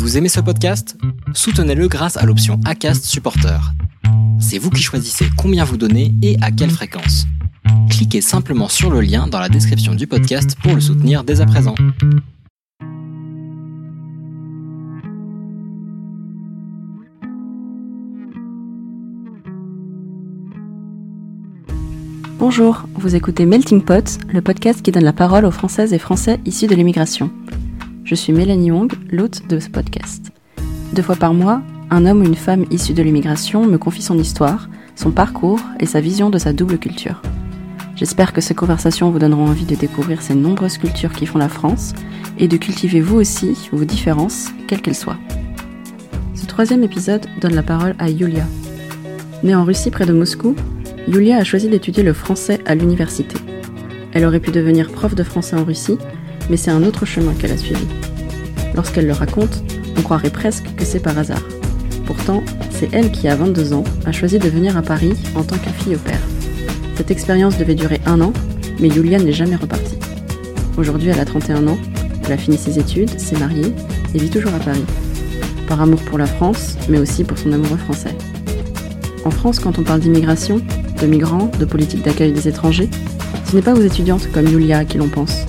Vous aimez ce podcast? Soutenez-le grâce à l'option ACAST Supporter. C'est vous qui choisissez combien vous donnez et à quelle fréquence. Cliquez simplement sur le lien dans la description du podcast pour le soutenir dès à présent. Bonjour, vous écoutez Melting Pot, le podcast qui donne la parole aux Françaises et Français issus de l'immigration. Je suis Mélanie Wong, l'hôte de ce podcast. Deux fois par mois, un homme ou une femme issue de l'immigration me confie son histoire, son parcours et sa vision de sa double culture. J'espère que ces conversations vous donneront envie de découvrir ces nombreuses cultures qui font la France et de cultiver vous aussi vos différences, quelles qu'elles soient. Ce troisième épisode donne la parole à Yulia. Née en Russie près de Moscou, Yulia a choisi d'étudier le français à l'université. Elle aurait pu devenir prof de français en Russie, mais c'est un autre chemin qu'elle a suivi. Lorsqu'elle le raconte, on croirait presque que c'est par hasard. Pourtant, c'est elle qui, à 22 ans, a choisi de venir à Paris en tant que fille au père. Cette expérience devait durer un an, mais Yulia n'est jamais repartie. Aujourd'hui, elle a 31 ans, elle a fini ses études, s'est mariée et vit toujours à Paris. Par amour pour la France, mais aussi pour son amoureux français. En France, quand on parle d'immigration, de migrants, de politique d'accueil des étrangers, ce n'est pas aux étudiantes comme Yulia qui l'on pense.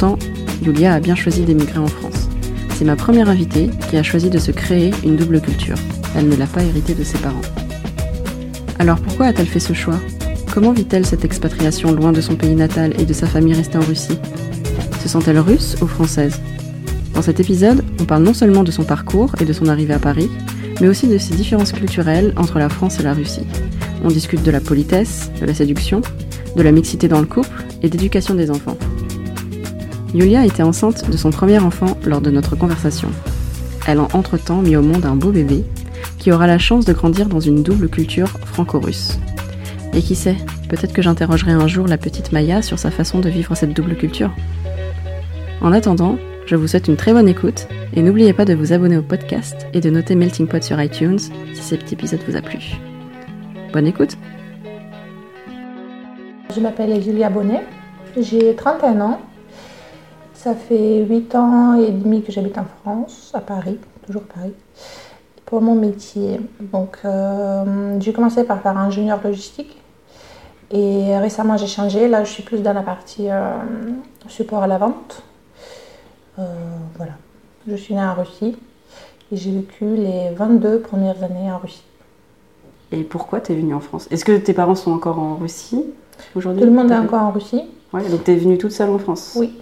Pourtant, Yulia a bien choisi d'émigrer en France. C'est ma première invitée qui a choisi de se créer une double culture. Elle ne l'a pas héritée de ses parents. Alors pourquoi a-t-elle fait ce choix? Comment vit-elle cette expatriation loin de son pays natal et de sa famille restée en Russie? Se sent-elle russe ou française? Dans cet épisode, on parle non seulement de son parcours et de son arrivée à Paris, mais aussi de ses différences culturelles entre la France et la Russie. On discute de la politesse, de la séduction, de la mixité dans le couple et d'éducation des enfants. Yulia était enceinte de son premier enfant lors de notre conversation. Elle a entre-temps mis au monde un beau bébé qui aura la chance de grandir dans une double culture franco-russe. Et qui sait, peut-être que j'interrogerai un jour la petite Maya sur sa façon de vivre cette double culture. En attendant, je vous souhaite une très bonne écoute et n'oubliez pas de vous abonner au podcast et de noter Melting Pot sur iTunes si cet épisode vous a plu. Bonne écoute Je m'appelle Julia Bonnet, j'ai 31 ans. Ça fait 8 ans et demi que j'habite en France, à Paris, toujours à Paris, pour mon métier. Donc, euh, j'ai commencé par faire ingénieur logistique et récemment j'ai changé. Là, je suis plus dans la partie euh, support à la vente. Euh, voilà. Je suis née en Russie et j'ai vécu les 22 premières années en Russie. Et pourquoi tu es venue en France? Est-ce que tes parents sont encore en Russie aujourd'hui? Tout le monde est encore en Russie. Ouais, donc tu es venue toute seule en France? Oui.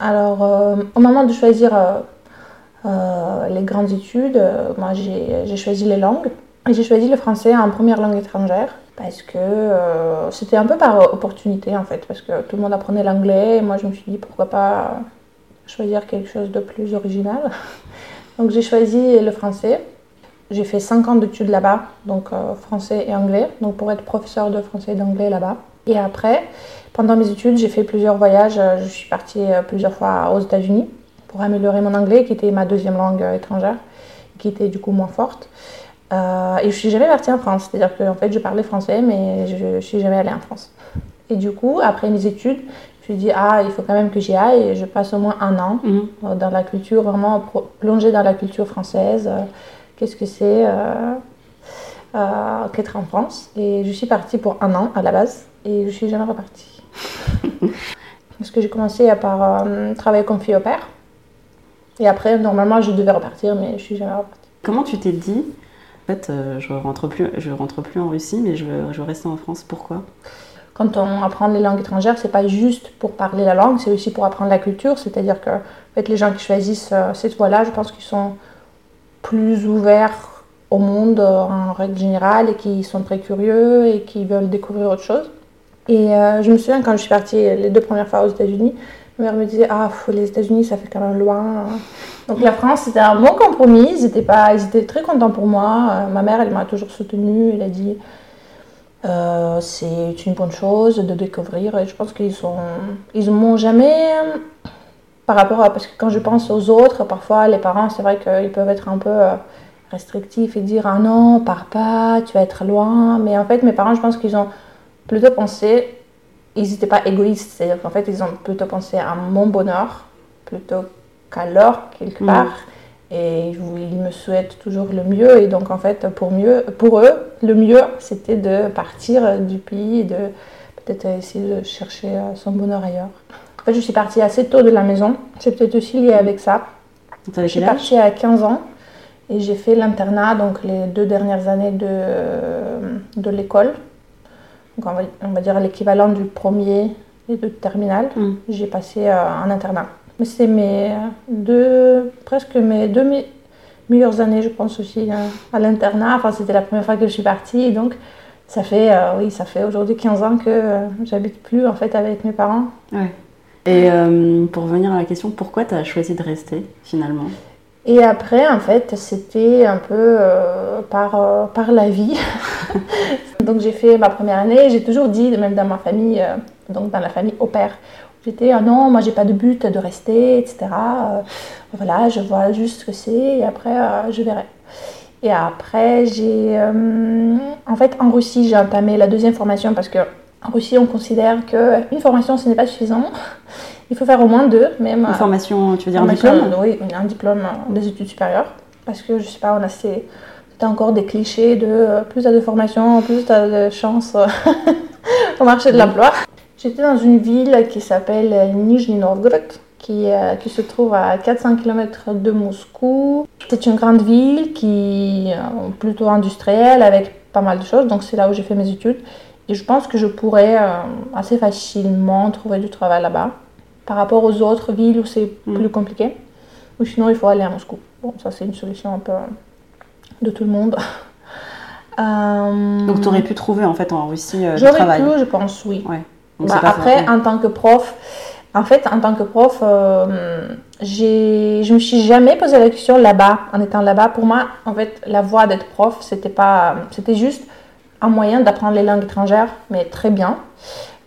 Alors, euh, au moment de choisir euh, les grandes études, moi j'ai choisi les langues. Et j'ai choisi le français en première langue étrangère parce que c'était un peu par opportunité en fait, parce que tout le monde apprenait l'anglais et moi je me suis dit pourquoi pas choisir quelque chose de plus original. Donc j'ai choisi le français. J'ai fait 5 ans d'études là-bas, donc euh, français et anglais, donc pour être professeur de français et d'anglais là-bas. Et après, pendant mes études, j'ai fait plusieurs voyages. Je suis partie euh, plusieurs fois aux États-Unis pour améliorer mon anglais, qui était ma deuxième langue euh, étrangère, qui était du coup moins forte. et je suis jamais partie en France, c'est-à-dire que en fait, je parlais français, mais je, je suis jamais allée en France. Et du coup, après mes études, je me dis, ah, il faut quand même que j'y aille. Et je passe au moins un an Mhm. dans la culture, vraiment plongée dans la culture française. Euh, Qu'est-ce que c'est euh, euh, qu'être en France? Et je suis partie pour un an à la base et je suis jamais repartie. Parce que j'ai commencé par euh, travailler comme fille au père. Et après, normalement, je devais repartir, mais je suis jamais repartie. Comment tu t'es dit En fait, euh, je rentre plus, je rentre plus en Russie, mais je veux, je veux rester en France. Pourquoi? Quand on apprend les langues étrangères, c'est pas juste pour parler la langue, c'est aussi pour apprendre la culture. C'est-à-dire que en fait, les gens qui choisissent euh, cette voie-là, je pense qu'ils sont plus ouverts au monde en règle générale et qui sont très curieux et qui veulent découvrir autre chose. Et euh, je me souviens quand je suis partie les deux premières fois aux États-Unis, ma mère me disait Ah, les États-Unis, ça fait quand même loin. Donc la France, c'était un bon compromis. Ils étaient, pas, ils étaient très contents pour moi. Euh, ma mère, elle m'a toujours soutenue. Elle a dit euh, c'est une bonne chose de découvrir et je pense qu'ils sont ils m'ont jamais par rapport à parce que quand je pense aux autres parfois les parents c'est vrai qu'ils peuvent être un peu restrictifs et dire ah non pars pas tu vas être loin mais en fait mes parents je pense qu'ils ont plutôt pensé ils n'étaient pas égoïstes c'est-à-dire qu'en fait ils ont plutôt pensé à mon bonheur plutôt qu'à leur quelque Mhm. part Et ils me souhaitent toujours le mieux. Et donc, en fait, pour, mieux, pour eux, le mieux, c'était de partir du pays et de peut-être essayer de chercher son bonheur ailleurs. En fait, je suis partie assez tôt de la maison. C'est peut-être aussi lié avec ça. Je suis partie à 15 ans et j'ai fait l'internat, donc les deux dernières années de, de l'école. Donc, on va, on va dire l'équivalent du premier et de terminale. Mm. J'ai passé euh, en internat. Mais c'est mes deux, presque mes deux meilleures années, je pense aussi, hein, à l'internat. Enfin, c'était la première fois que je suis partie. Donc, ça fait, euh, oui, ça fait aujourd'hui 15 ans que euh, j'habite plus en fait avec mes parents. Ouais. Et euh, pour revenir à la question, pourquoi tu as choisi de rester finalement? Et après, en fait, c'était un peu euh, par, euh, par la vie. donc j'ai fait ma première année, j'ai toujours dit, même dans ma famille, donc dans la famille au père, j'étais, ah non, moi j'ai pas de but de rester, etc. voilà, je vois juste ce que c'est et après je verrai. Et après, j'ai. en fait, en Russie, j'ai entamé la deuxième formation parce que en Russie, on considère qu'une formation, ce n'est pas suffisant. Il faut faire au moins deux, même. Une formation, tu veux dire un diplôme? Oui, un diplôme des études supérieures. Parce que, je sais pas, on a ces... encore des clichés de euh, plus tu as de formation, plus tu as de chance euh, au marché de l'emploi. J'étais dans une ville qui s'appelle Nizhny Novgorod, qui, euh, qui, se trouve à 400 km de Moscou. C'est une grande ville qui est plutôt industrielle avec pas mal de choses, donc c'est là où j'ai fait mes études. Et je pense que je pourrais euh, assez facilement trouver du travail là-bas par rapport aux autres villes où c'est mm. plus compliqué. Ou sinon, il faut aller à Moscou. Bon, ça, c'est une solution un peu de tout le monde. Euh, Donc, tu aurais pu trouver en fait en Russie euh, du travail J'aurais pu, je pense, oui. Bah, après, en tant que prof, en fait, en tant que prof, euh, je me suis jamais posé la question là-bas, en étant là-bas. Pour moi, en fait, la voie d'être prof, c'était pas, c'était juste un moyen d'apprendre les langues étrangères, mais très bien.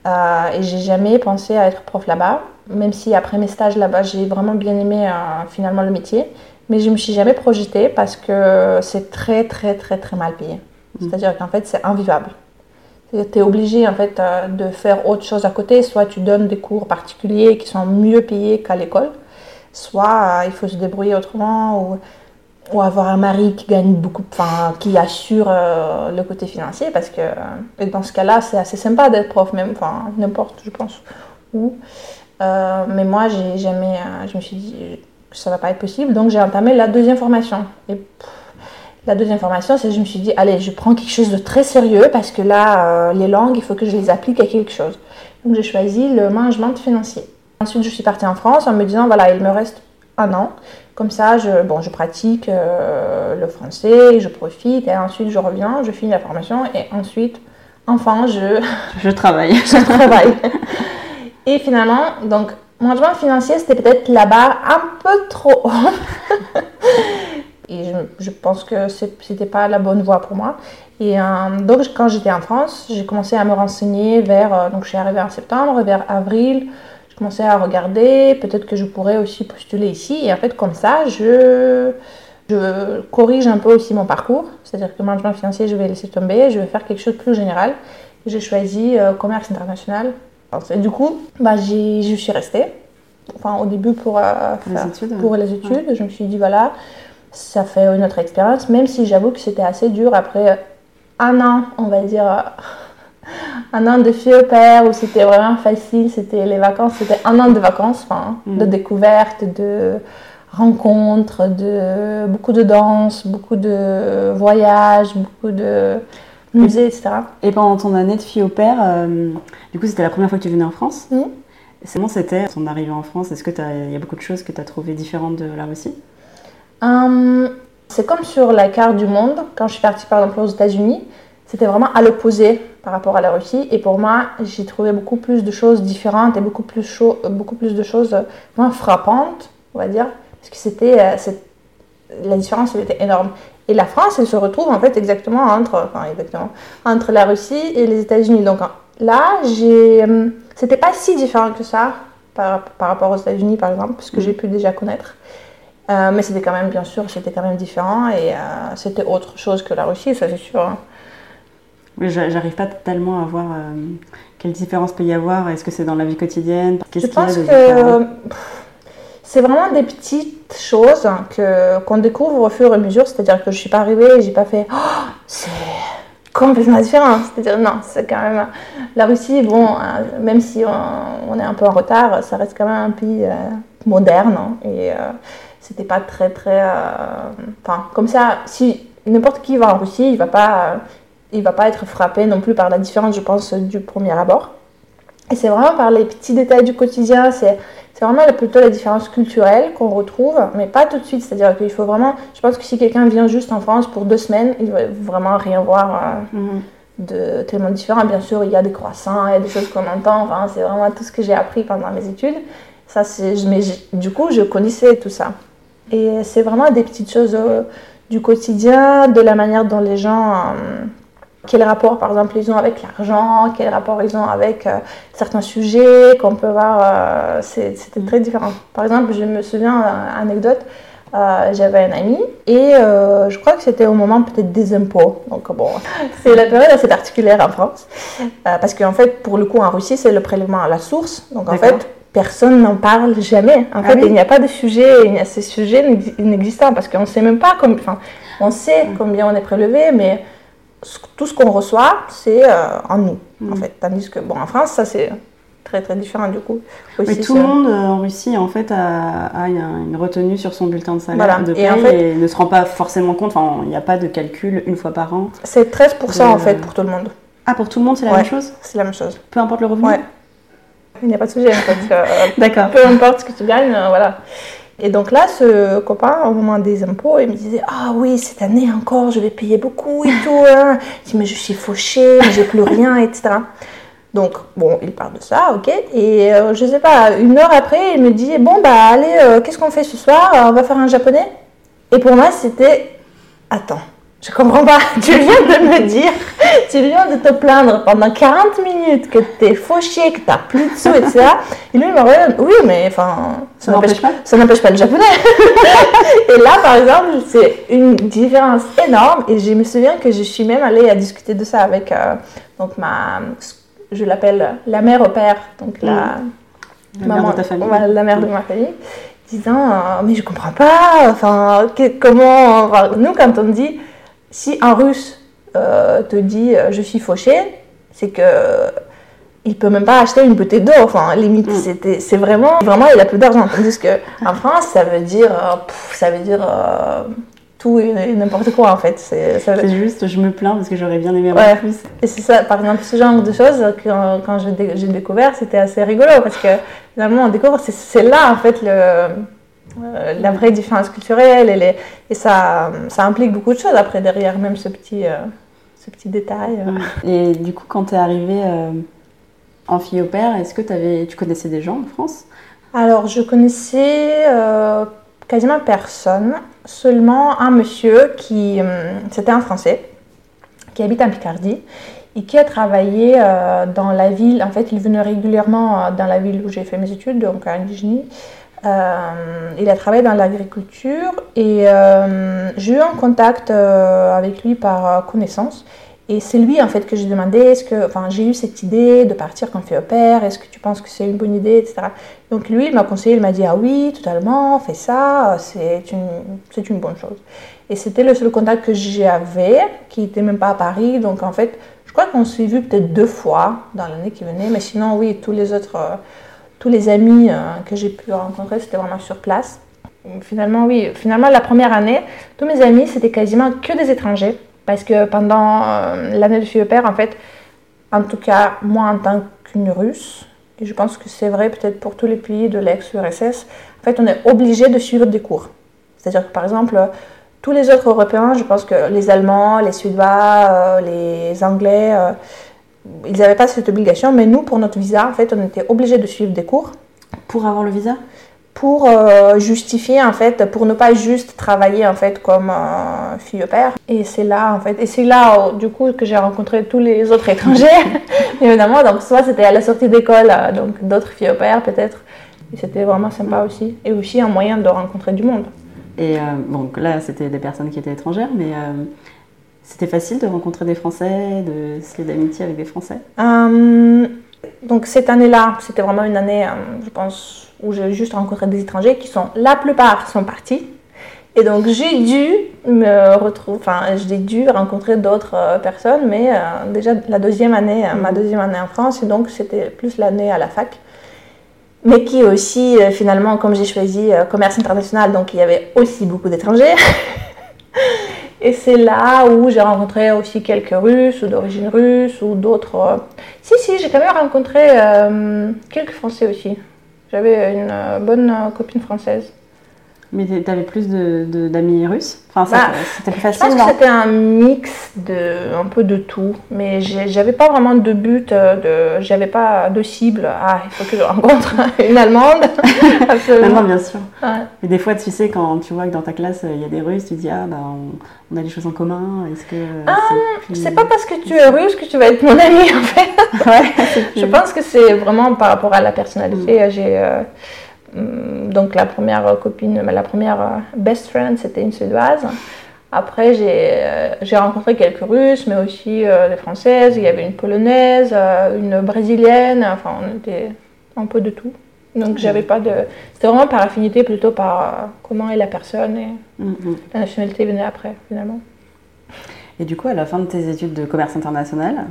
Euh, et j'ai jamais pensé à être prof là-bas, même si après mes stages là-bas, j'ai vraiment bien aimé euh, finalement le métier. Mais je me suis jamais projetée parce que c'est très très très très mal payé. Mm. C'est-à-dire qu'en fait, c'est invivable. Tu es obligé en fait euh, de faire autre chose à côté. Soit tu donnes des cours particuliers qui sont mieux payés qu'à l'école, soit il faut se débrouiller autrement. Ou ou avoir un mari qui gagne beaucoup, enfin, qui assure euh, le côté financier, parce que euh, dans ce cas-là, c'est assez sympa d'être prof, même, enfin, n'importe, je pense, où. Euh, mais moi, j'ai jamais, je me suis dit que ça va pas être possible, donc j'ai entamé la deuxième formation. Et la deuxième formation, c'est je me suis dit, allez, je prends quelque chose de très sérieux, parce que là, les langues, il faut que je les applique à quelque chose. Donc j'ai choisi le management financier. Ensuite, je suis partie en France en me disant, voilà, il me reste un an. Comme ça, je, bon, je pratique euh, le français, je profite, et ensuite je reviens, je finis la formation, et ensuite, enfin, je... Je travaille. je travaille. et finalement, donc, management financier, c'était peut-être la barre un peu trop haute. et je, je, pense que c'était pas la bonne voie pour moi. Et euh, donc, quand j'étais en France, j'ai commencé à me renseigner vers... Euh, donc, je suis arrivée en septembre, vers avril commençais à regarder, peut-être que je pourrais aussi postuler ici. Et en fait, comme ça, je, je corrige un peu aussi mon parcours. C'est-à-dire que management financier, je vais laisser tomber, je vais faire quelque chose de plus général. J'ai choisi euh, commerce international. Et du coup, bah, je suis restée. Enfin, au début pour, euh, les études, pour les études. Je me suis dit, voilà, ça fait une autre expérience, même si j'avoue que c'était assez dur après un an, on va dire un an de fille au père où c'était vraiment facile, c'était les vacances, c'était un an de vacances, enfin, de mm. découvertes, de rencontres, de beaucoup de danse, beaucoup de voyages, beaucoup de musées, etc. Et pendant ton année de fille au père, euh, du coup c'était la première fois que tu venais en France mm. Comment c'était ton arrivée en France? Est-ce qu'il y a beaucoup de choses que tu as trouvées différentes de la Russie hum, C'est comme sur la carte du monde, quand je suis partie par exemple aux États-Unis, c'était vraiment à l'opposé par rapport à la Russie. Et pour moi, j'ai trouvé beaucoup plus de choses différentes et beaucoup plus, chaud, beaucoup plus de choses moins frappantes, on va dire, parce que c'était, euh, la différence était énorme. Et la France, elle se retrouve en fait exactement entre, enfin, exactement, entre la Russie et les États-Unis. Donc là, j'ai, euh, c'était pas si différent que ça par, par rapport aux États-Unis, par exemple, parce que j'ai pu déjà connaître. Euh, mais c'était quand même, bien sûr, c'était quand même différent et c'était autre chose que la Russie, ça c'est sûr. Hein. J'arrive pas tellement à voir euh, quelle différence peut y avoir. Est-ce que c'est dans la vie quotidienne? Je pense que c'est vraiment des petites choses que qu'on découvre au fur et à mesure. C'est-à-dire que je suis pas arrivée et j'ai pas fait oh, c'est complètement différent. C'est-à-dire non, c'est quand même la Russie. Bon, euh, même si on, est un peu en retard, ça reste quand même un pays euh, moderne et euh, c'était pas très très. Enfin, comme ça, si n'importe qui va en Russie, il va pas il va pas être frappé non plus par la différence, je pense, du premier abord. Et c'est vraiment par les petits détails du quotidien, c'est c'est vraiment plutôt la différence culturelle qu'on retrouve, mais pas tout de suite. C'est-à-dire qu'il faut vraiment. Je pense que si quelqu'un vient juste en France pour deux semaines, il va vraiment rien voir euh, mhm. de tellement différent. Bien sûr, il y a des croissants, il y a des choses qu'on entend. Enfin, c'est vraiment tout ce que j'ai appris pendant mes études. Ça, mais du coup, je connaissais tout ça. Et c'est vraiment des petites choses euh, du quotidien, de la manière dont les gens. Euh, quel rapport, par exemple, ils ont avec l'argent, quel rapport ils ont avec euh, certains sujets qu'on peut voir. Euh, c'était très différent. Par exemple, je me souviens, euh, anecdote, j'avais un ami et je crois que c'était au moment peut-être des impôts. Donc bon, c'est la période assez particulière en France. parce qu'en fait, pour le coup, en Russie, c'est le prélèvement à la source. Donc en fait, personne n'en parle jamais. En ah fait, il n'y a pas de sujet, il y a ces sujets inexistants parce qu'on ne sait même pas. Enfin, on sait mm. combien on est prélevé, mais tout ce qu'on reçoit, c'est euh, en nous, en mm. fait. Tandis que, bon, en France, ça, c'est très, très différent, du coup. Mais tout le monde, euh, en Russie, en fait, a, une retenue sur son bulletin de salaire de paye et, en fait, ne se rend pas forcément compte, enfin, il n'y a pas de calcul une fois par an. C'est 13% en fait, pour tout le monde. Ah, pour tout le monde, c'est la même chose? C'est la même chose. Peu importe le revenu? Ouais. Il n'y a pas de sujet, en fait. Euh, D'accord. Peu importe ce que tu gagnes, voilà. Et donc là, ce copain, au moment des impôts, il me disait Ah oui, cette année encore, je vais payer beaucoup et tout. Hein. Je dis Mais je suis fauché, j'ai plus rien, etc. Donc, bon, il parle de ça, ok. Et euh, je sais pas, une heure après, il me dit Bon, bah allez, euh, qu'est-ce qu'on fait ce soir? On va faire un japonais? Et pour moi, c'était Attends, je comprends pas. Tu viens de me dire, tu viens de te plaindre pendant 40 minutes que t'es fauché, que t'as plus de sous, etc. Et lui, il me dit, oui, mais enfin, ça n'empêche pas. Ça n'empêche pas le japonais. et là, par exemple, c'est une différence énorme. Et je me souviens que je suis même allée à discuter de ça avec euh, donc ma, je l'appelle la mère au père, donc la, la mère de ta famille. la mère de ma famille disant euh, mais je comprends pas enfin comment nous quand on dit si un russe euh, te dit euh, je suis fauché, c'est que il peut même pas acheter une bouteille d'eau. Enfin, limite, mm. c'est vraiment, vraiment, il a plus d'argent. Tandis que en France, ça veut dire, euh, ça veut dire tout et n'importe quoi en fait. C'est juste, je me plains parce que j'aurais bien aimé avoir plus. Et c'est ça, par exemple, ce genre de choses, quand, quand j'ai découvert, c'était assez rigolo parce que finalement, on découvre, c'est là en fait le euh, la vraie différence culturelle et, et ça, ça, implique beaucoup de choses après derrière même ce petit, euh, ce petit détail. Et du coup, quand tu es arrivée euh, en fille au père, est-ce que avais, tu connaissais des gens en France? Alors, je connaissais quasiment personne, seulement un monsieur qui, c'était un Français, qui habite en Picardie et qui a travaillé dans la ville. En fait, il venait régulièrement dans la ville où j'ai fait mes études, donc à Indigny. Euh, il a travaillé dans l'agriculture et euh, j'ai eu un contact euh, avec lui par connaissance. Et c'est lui en fait que j'ai demandé, est-ce que, enfin j'ai eu cette idée de partir comme fait au père, est-ce que tu penses que c'est une bonne idée, etc. Donc lui il m'a conseillé, il m'a dit ah oui totalement, fais ça, c'est une, c'est une bonne chose. Et c'était le seul contact que j'avais, qui n'était même pas à Paris, donc en fait je crois qu'on s'est vu peut-être deux fois dans l'année qui venait, mais sinon oui tous les autres tous les amis euh, que j'ai pu rencontrer, c'était vraiment sur place. Finalement, oui, finalement, la première année, tous mes amis, c'était quasiment que des étrangers. Parce que pendant euh, l'année de fille père, en fait, en tout cas, moi en tant qu'une russe, et je pense que c'est vrai peut-être pour tous les pays de l'ex-URSS, en fait, on est obligé de suivre des cours. C'est-à-dire que par exemple, tous les autres Européens, je pense que les Allemands, les Suédois, euh, les Anglais, ils n'avaient pas cette obligation, mais nous, pour notre visa, en fait, on était obligé de suivre des cours. Pour avoir le visa? Pour euh, justifier, en fait, pour ne pas juste travailler, en fait, comme euh, fille au père. Et c'est là, en fait, et c'est là, du coup, que j'ai rencontré tous les autres étrangers, évidemment. Donc, soit c'était à la sortie d'école, euh, donc d'autres filles au père, peut-être. Et c'était vraiment sympa aussi. Et aussi un moyen de rencontrer du monde. Et bon, là, c'était des personnes qui étaient étrangères, mais c'était facile de rencontrer des Français, de se lier d'amitié avec des Français? Euh, Donc cette année-là, c'était vraiment une année, euh, je pense, où j'ai juste rencontré des étrangers qui sont, la plupart sont partis. Et donc j'ai dû me retrouver, enfin j'ai dû rencontrer d'autres euh, personnes, mais déjà la deuxième année, ma deuxième année en France, et donc c'était plus l'année à la fac. Mais qui aussi, finalement, comme j'ai choisi commerce international, donc il y avait aussi beaucoup d'étrangers. Et c'est là où j'ai rencontré aussi quelques Russes ou d'origine russe ou d'autres. Si, si, j'ai quand même rencontré quelques Français aussi. J'avais une bonne copine française. Mais tu avais plus d'amis de, russes? Enfin, bah, c'était plus facile, Je pense que c'était un mix de un peu de tout. Mais j'avais pas vraiment de but, euh, de, j'avais pas de cible. Ah, il faut que je rencontre une Allemande. Absolument. bien sûr. Et des fois, tu sais, quand tu vois que dans ta classe, il y a des Russes, tu dis, ah, bah, on, a des choses en commun. Est-ce que. Ah, c'est pas parce que tu es russe que tu vas être mon ami, en fait. ouais, je pense que c'est vraiment par rapport à la personnalité. Mm. J'ai. Euh, donc la première copine, la première euh, best friend, c'était une suédoise. Après, euh, j'ai rencontré quelques Russes, mais aussi euh, des Françaises. Il y avait une Polonaise, une Brésilienne. Enfin, on était un peu de tout. Donc, j'avais pas de. C'était vraiment par affinité, plutôt par comment est la personne et mm-hmm. la nationalité venait après, finalement. Et du coup, à la fin de tes études de commerce international,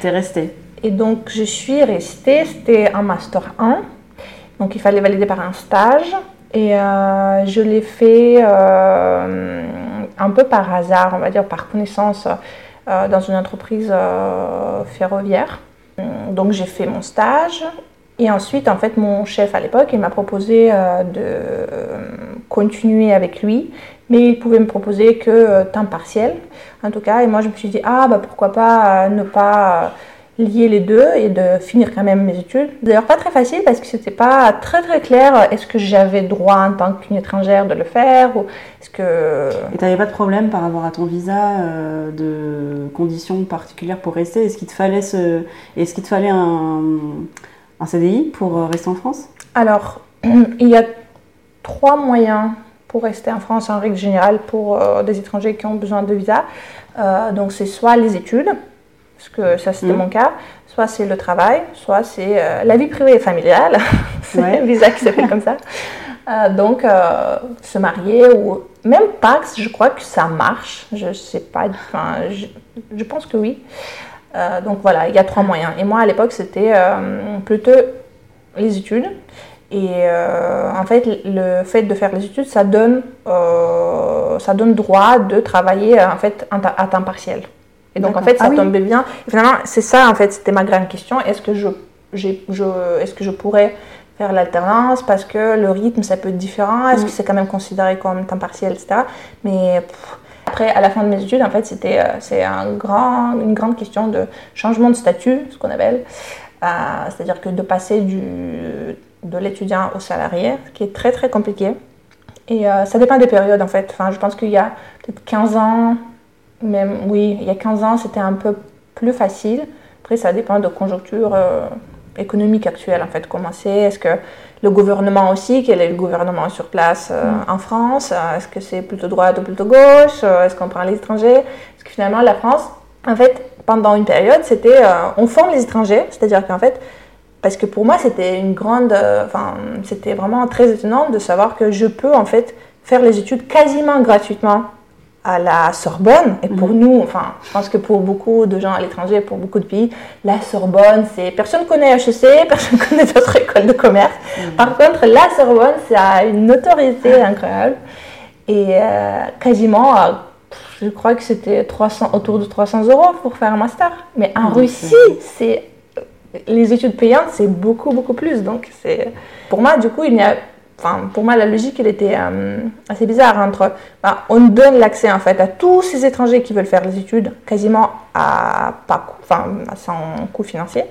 tu es restée? Et donc, je suis restée. C'était un Master 1. Donc il fallait valider par un stage. Et euh, je l'ai fait euh, un peu par hasard, on va dire par connaissance, euh, dans une entreprise ferroviaire. Donc j'ai fait mon stage. Et ensuite, en fait, mon chef à l'époque, il m'a proposé de continuer avec lui, mais il pouvait me proposer que temps partiel, en tout cas. Et moi, je me suis dit, ah, bah, pourquoi pas ne pas lier les deux et de finir quand même mes études. D'ailleurs, pas très facile parce que c'était pas très très clair. Est-ce que j'avais droit en tant qu'une étrangère de le faire ou est-ce que. Et t'avais pas de problème par rapport à ton visa euh, de conditions particulières pour rester? Est-ce qu'il te fallait ce... Est-ce qu'il te fallait un, un CDI pour euh, rester en France? Alors, il y a trois moyens pour rester en France en règle générale pour euh, des étrangers qui ont besoin de visa. donc, c'est soit les études parce que ça c'était mm. mon cas, soit c'est le travail, soit c'est euh, la vie privée et familiale, c'est un visa qui s'appelle comme ça. Euh, donc euh, se marier ou même Pax, je crois que ça marche, je sais pas, enfin, je, pense que oui. donc voilà, il y a trois moyens. Et moi à l'époque c'était plutôt les études. Et en fait, le fait de faire les études, ça donne, ça donne droit de travailler en fait à temps partiel. Et donc en fait, ça ah tombait bien. finalement, c'est ça en fait, c'était ma grande question. Est-ce que je, je est-ce que je pourrais faire l'alternance parce que le rythme ça peut être différent? Est-ce mm. que c'est quand même considéré comme temps partiel, etc. Mais après, à la fin de mes études, en fait, c'était euh, c'est un grand, une grande question de changement de statut, ce qu'on appelle. Euh, c'est-à-dire que de passer du, de l'étudiant au salarié, ce qui est très très compliqué. Et euh, ça dépend des périodes en fait. Enfin, je pense qu'il y a peut-être 15 ans, même, oui, il y a 15 ans, c'était un peu plus facile. Après, ça dépend de conjoncture euh, économique actuelle, en fait. Comment c'est Est-ce que le gouvernement aussi, quel est le gouvernement sur place euh, mm. en France? Euh, Est-ce que c'est plutôt droite ou plutôt gauche? Est-ce qu'on prend les étrangers Parce que finalement, la France, en fait, pendant une période, c'était on forme les étrangers, c'est-à-dire qu'en fait, parce que pour moi, c'était une grande, enfin, c'était vraiment très étonnant de savoir que je peux en fait faire les études quasiment gratuitement à la Sorbonne. Et pour mhm. nous, enfin, je pense que pour beaucoup de gens à l'étranger, pour beaucoup de pays, la Sorbonne, c'est personne connaît HEC, personne connaît d'autres écoles de commerce. Mhm. Par contre, la Sorbonne, ça a une autorité incroyable. Et euh, quasiment, euh, je crois que c'était 300, autour de 300 euros pour faire un master. Mais en Russie, c'est les études payantes, c'est beaucoup, beaucoup plus. Donc, c'est pour moi, du coup, il n'y a Enfin, pour moi, la logique, était euh, assez bizarre entre, bah, on donne l'accès en fait à tous ces étrangers qui veulent faire les études quasiment à pas, enfin, sans coût financier.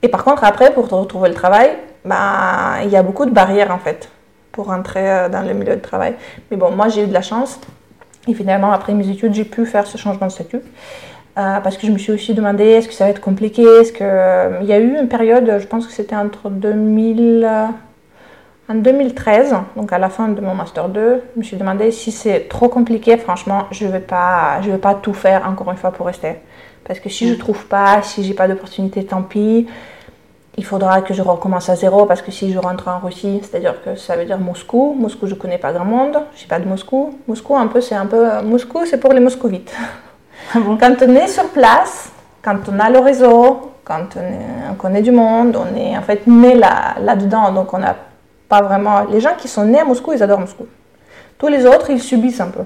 Et par contre, après, pour retrouver le travail, bah, il y a beaucoup de barrières en fait pour rentrer euh, dans le milieu du travail. Mais bon, moi, j'ai eu de la chance. Et finalement, après mes études, j'ai pu faire ce changement de statut. Euh, parce que je me suis aussi demandé est-ce que ça va être compliqué? Est-ce que il y a eu une période, je pense que c'était entre 2000 en 2013, donc à la fin de mon Master 2, je me suis demandé si c'est trop compliqué, franchement, je ne vais, pas, je vais pas tout faire encore une fois pour rester. Parce que si je ne mm. trouve pas, si j'ai pas d'opportunité, tant pis. il faudra que je recommence à zéro parce que si je rentre en Russie, c'est-à-dire que ça veut dire Moscou. Moscou, je connais pas grand monde. Je sais pas de Moscou. Moscou, un peu, c'est un peu. Moscou, c'est pour les moscovites. Ah Quand on est sur place, quand on a le réseau, quand on, est- on connaît du monde, on est en fait né là, là-dedans. Donc on n'a pas vraiment. Les gens qui sont nés à Moscou, ils adorent Moscou. Tous les autres, ils subissent un peu.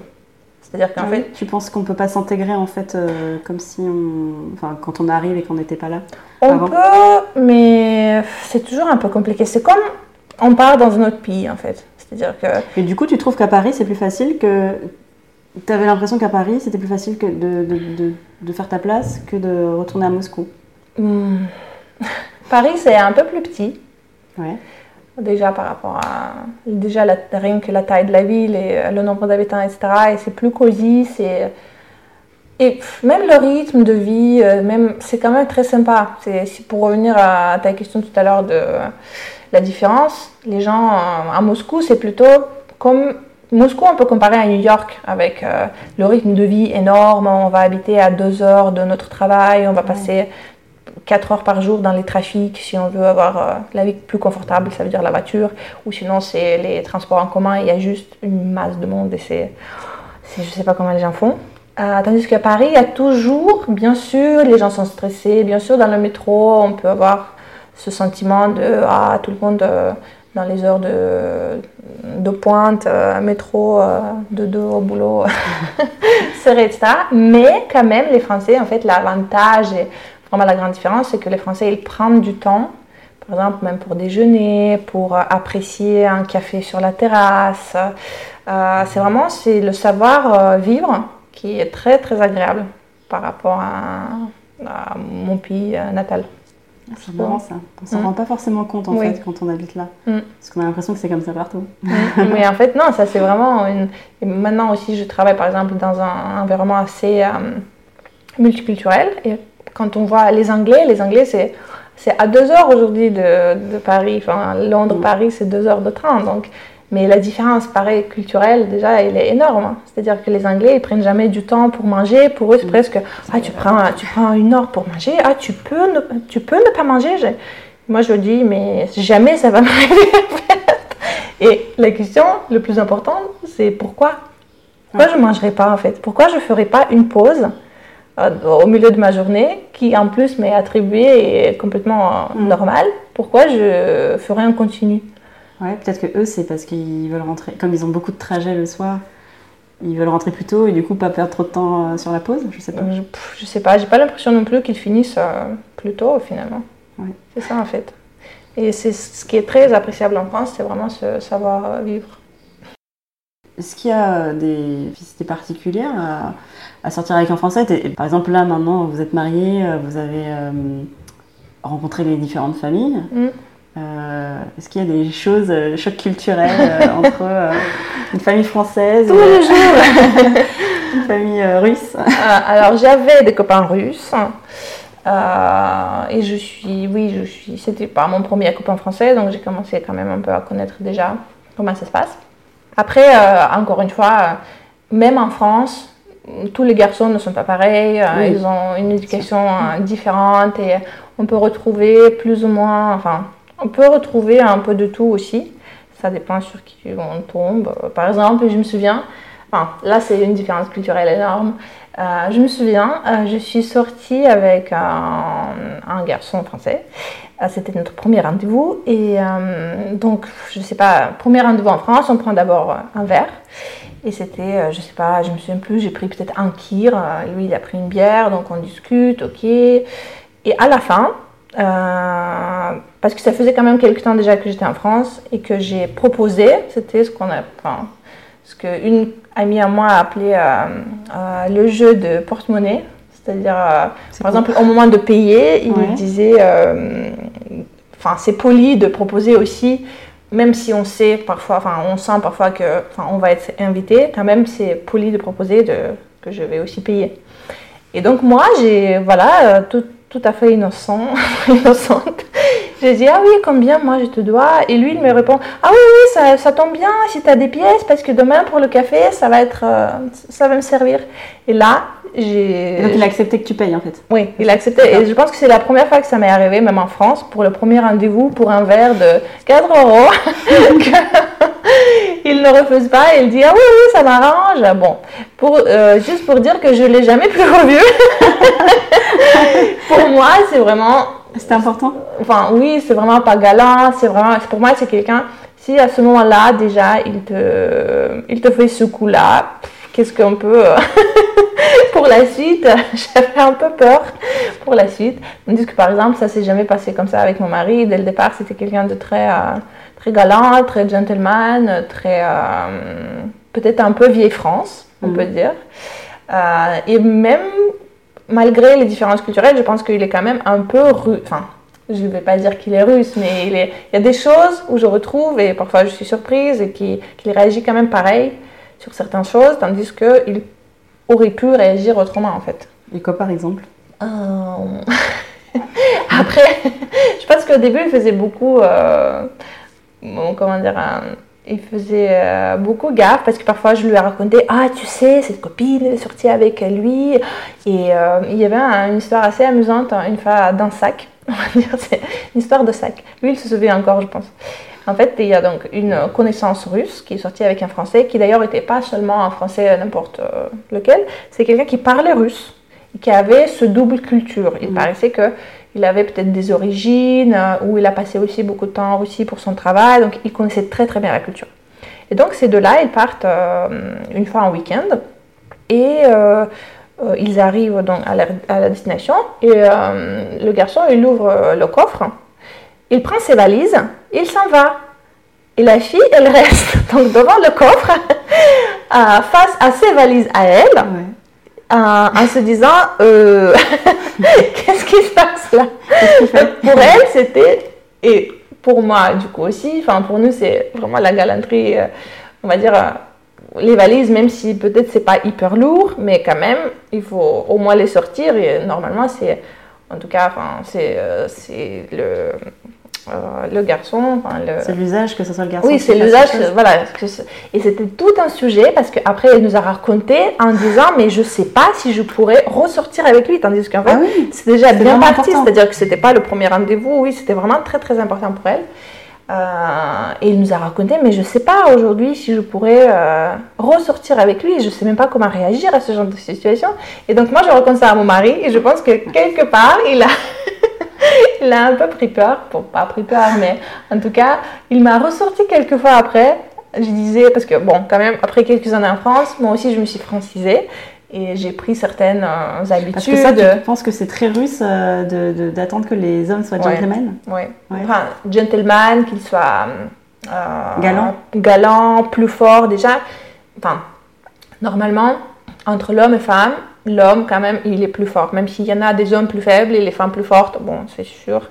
C'est-à-dire qu'en oui, fait, tu penses qu'on peut pas s'intégrer en fait euh, comme si on. Enfin, quand on arrive et qu'on n'était pas là on avant? peut, mais c'est toujours un peu compliqué. C'est comme on part dans un autre pays en fait. C'est-à-dire que Et du coup, tu trouves qu'à Paris, c'est plus facile que. Tu avais l'impression qu'à Paris, c'était plus facile que de, de, de- de faire ta place que de retourner à Moscou? Hmm. Paris, c'est un peu plus petit, Ouais. Déjà par rapport à déjà la, rien que la taille de la ville et euh, le nombre d'habitants, etc. Et c'est plus cosy, c'est et même le rythme de vie, euh, même c'est quand même très sympa. C'est pour revenir à ta question tout à l'heure de la différence, les gens euh, à Moscou, c'est plutôt comme Moscou, on peut comparer à New York avec euh, le rythme de vie énorme. On va habiter à deux heures de notre travail, on va passer 4 heures par jour dans les trafics si on veut avoir euh, la vie plus confortable, ça veut dire la voiture, ou sinon c'est les transports en commun, il y a juste une masse de monde et c'est, je sais pas comment les gens font. Euh, tandis qu'à Paris, il y a toujours, bien sûr, les gens sont stressés, bien sûr, dans le métro, on peut avoir ce sentiment de ah, tout le monde euh, dans les heures de, de pointe, euh, métro, de dos au boulot, serré, etc. Mais quand même, les Français, en fait, l'avantage et vraiment la grande différence, c'est que les Français, ils prennent du temps, par exemple, même pour déjeuner, pour euh, apprécier un café sur la terrasse. Euh, c'est vraiment c'est le savoir euh, vivre qui est très, très agréable par rapport à, à mon pays natal. C'est marrant ça. On s'en Mm. rend pas forcément compte en Oui. fait quand on habite là. Mm. Parce qu'on a l'impression que c'est comme ça partout. Mais en fait, non, ça c'est vraiment une. et maintenant aussi, je travaille par exemple dans un environnement assez euh, multiculturel. Et quand on voit les Anglais, les Anglais, c'est. C'est à deux heures aujourd'hui de, de Paris, enfin Londres-Paris, c'est deux heures de train. Donc, mais la différence, pareil, culturelle, déjà, elle est énorme. hein. C'est-à-dire que les Anglais, ils prennent jamais du temps pour manger. Pour eux, c'est presque, ah, tu prends, tu prends une heure pour manger. Ah, tu peux ne, tu peux ne pas manger. Moi, je dis, mais jamais ça va m'arriver. en fait. Et la question le plus importante, c'est pourquoi? Pourquoi je ne mangerai pas, en fait? Pourquoi je ne ferai pas une pause? Au milieu de ma journée, qui en plus m'est attribuée et est complètement euh, Mm. normale Pourquoi je ferai un continu? Ouais, peut-être que eux, c'est parce qu'ils veulent rentrer. Comme ils ont beaucoup de trajets le soir, ils veulent rentrer plus tôt et du coup pas perdre trop de temps euh, sur la pause. Je sais pas. Je, je sais pas, j'ai pas l'impression non plus qu'ils finissent euh, plus tôt finalement. Ouais. C'est ça en fait. Et c'est ce qui est très appréciable en France, c'est vraiment ce savoir-vivre. Est-ce qu'il y a des difficultés particulières à, à sortir avec un Français Par exemple, là maintenant, vous êtes mariés, euh, vous avez euh, rencontré les différentes familles. Mm. Euh, Est-ce qu'il y a des choses, euh, des chocs culturels euh, entre euh, une famille française Tous et les jours une famille euh, russe? Euh, alors j'avais des copains russes. Euh, et je suis, oui, je suis, c'était pas mon premier copain français, donc j'ai commencé quand même un peu à connaître déjà comment ça se passe. Après, euh, encore une fois, euh, même en France, tous les garçons ne sont pas pareils, euh, Oui. ils ont une éducation différente et on peut retrouver plus ou moins, enfin, on peut retrouver un peu de tout aussi. Ça dépend sur qui on tombe. Par exemple, je me souviens, enfin, là c'est une différence culturelle énorme. Euh, je me souviens, euh, je suis sortie avec un, un garçon français. Euh, C'était notre premier rendez-vous. Et euh, donc, je sais pas, premier rendez-vous en France, on prend d'abord euh, un verre. Et c'était, euh, je sais pas, je me souviens plus, j'ai pris peut-être un kir. lui, il a pris une bière, donc on discute, ok. Et à la fin, euh, parce que ça faisait quand même quelques temps déjà que j'étais en France et que j'ai proposé, c'était ce qu'on a, enfin, ce qu'une amie à moi a appelé euh, euh, le jeu de porte-monnaie. C'est-à-dire, C'est par exemple, au moment de payer, il Ouais. disait, enfin, c'est poli de proposer aussi, même si on sait parfois, enfin, on sent parfois que, enfin, on va être invité, quand même, c'est poli de proposer de, que je vais aussi payer. Et donc moi, j'ai, voilà, euh, tout, tout à fait innocent, innocente, J'ai dit, ah oui, combien moi je te dois Et lui, il me répond, ah oui, oui, ça, ça tombe bien si tu as des pièces, parce que demain pour le café, ça va, être, euh, ça va me servir. Et là, j'ai. Donc il a accepté que tu payes en fait. Oui, il a accepté. Et je pense que c'est la première fois que ça m'est arrivé, même en France, pour le premier rendez-vous, pour un verre de 4 euros. il ne refuse pas, il dit Ah oui, oui, ça m'arrange. Bon, pour, euh, juste pour dire que je ne l'ai jamais plus revu. pour moi, c'est vraiment. C'était important Enfin, oui, c'est vraiment pas galant. C'est vraiment, pour moi, c'est quelqu'un. Si à ce moment-là, déjà, il te, il te fait ce coup-là, qu'est-ce qu'on peut. Pour la suite, j'avais un peu peur pour la suite. Tandis que par exemple, ça s'est jamais passé comme ça avec mon mari. Dès le départ, c'était quelqu'un de très, euh, très galant, très gentleman, très. Euh, peut-être un peu vieille France, on peut mhm. dire. et même malgré les différences culturelles, je pense qu'il est quand même un peu russe. Enfin, je ne vais pas dire qu'il est russe, mais il, est... il, y a des choses où je retrouve, et parfois je suis surprise, et qu'il réagit quand même pareil sur certaines choses, tandis qu'il aurait pu réagir autrement en fait. Et quoi par exemple? Euh, Après, je pense qu'au début il faisait beaucoup, euh, comment dire, il faisait euh, beaucoup gaffe parce que parfois je lui ai raconté Ah, tu sais, cette copine est sortie avec lui. Et il y avait une histoire assez amusante une fois d'un sac. On va dire, c'est une histoire de sac. Lui, il se souvient encore, je pense. En fait, il y a donc une connaissance russe qui est sortie avec un Français, qui d'ailleurs n'était pas seulement un Français n'importe euh, lequel, c'est quelqu'un qui parlait russe, qui avait ce double culture. Il mm. paraissait qu'il avait peut-être des origines, euh, ou il a passé aussi beaucoup de temps en Russie pour son travail, donc il connaissait très très bien la culture. Et donc ces deux-là, ils partent euh, une fois en week-end, et ils arrivent donc à la, à la destination, et le garçon, il ouvre le coffre, il prend ses valises, il s'en va. Et la fille, elle reste donc devant le coffre, face à ses valises à elle, en se disant euh, Qu'est-ce qui se passe là Pour elle, c'était, et pour moi du coup aussi, enfin pour nous, c'est vraiment la galanterie, euh, on va dire. Euh, les valises, même si peut-être c'est pas hyper lourd, mais quand même, il faut au moins les sortir. Et normalement, c'est, en tout cas, enfin, c'est, c'est le, euh, le garçon. C'est l'usage que ce soit le garçon. Oui, c'est l'usage, voilà. Et c'était tout un sujet parce qu'après, elle nous a raconté en disant Mais je sais pas si je pourrais ressortir avec lui. Tandis qu'en fait, ah c'est déjà bien parti. C'est-à-dire que c'était pas le premier rendez-vous. Oui, c'était vraiment très très important pour elle. Euh, et il nous a raconté, mais je sais pas aujourd'hui si je pourrais euh, ressortir avec lui. Je sais même pas comment réagir à ce genre de situation. Et donc moi, je raconte ça à mon mari et je pense que quelque part, il a il a un peu pris peur, bon, pas pris peur, mais en tout cas, il m'a ressorti quelques fois après. Je disais, parce que bon, quand même, après quelques années en France, moi aussi je me suis francisée et j'ai pris certaines euh, habitudes. Parce que ça, tu penses que c'est très russe euh, d'attendre que les hommes soient gentlemen? Oui, enfin, gentleman, qu'ils soient euh, galant. galant, plus fort déjà. Enfin, normalement, entre l'homme et femme, l'homme, quand même, il est plus fort. Même s'il y en a des hommes plus faibles et les femmes plus fortes, bon, c'est sûr.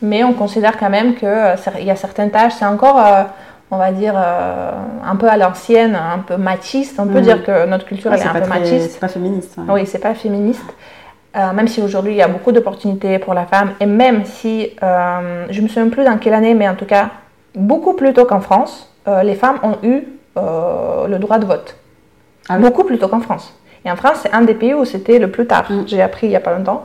Mais on considère quand même qu'il euh, y a certaines tâches, c'est encore, euh, on va dire, euh, un peu à l'ancienne, un peu machiste. On peut mm. dire que notre culture, elle est, un peu machiste. C'est pas féministe. Oui, c'est pas féministe. même si aujourd'hui il y a beaucoup d'opportunités pour la femme, et même si, je me souviens plus dans quelle année, mais en tout cas, beaucoup plus tôt qu'en France, les femmes ont eu le droit de vote. Ah beaucoup plus tôt qu'en France. Et en France, c'est un des pays où c'était le plus tard. Mm. J'ai appris il n'y a pas longtemps.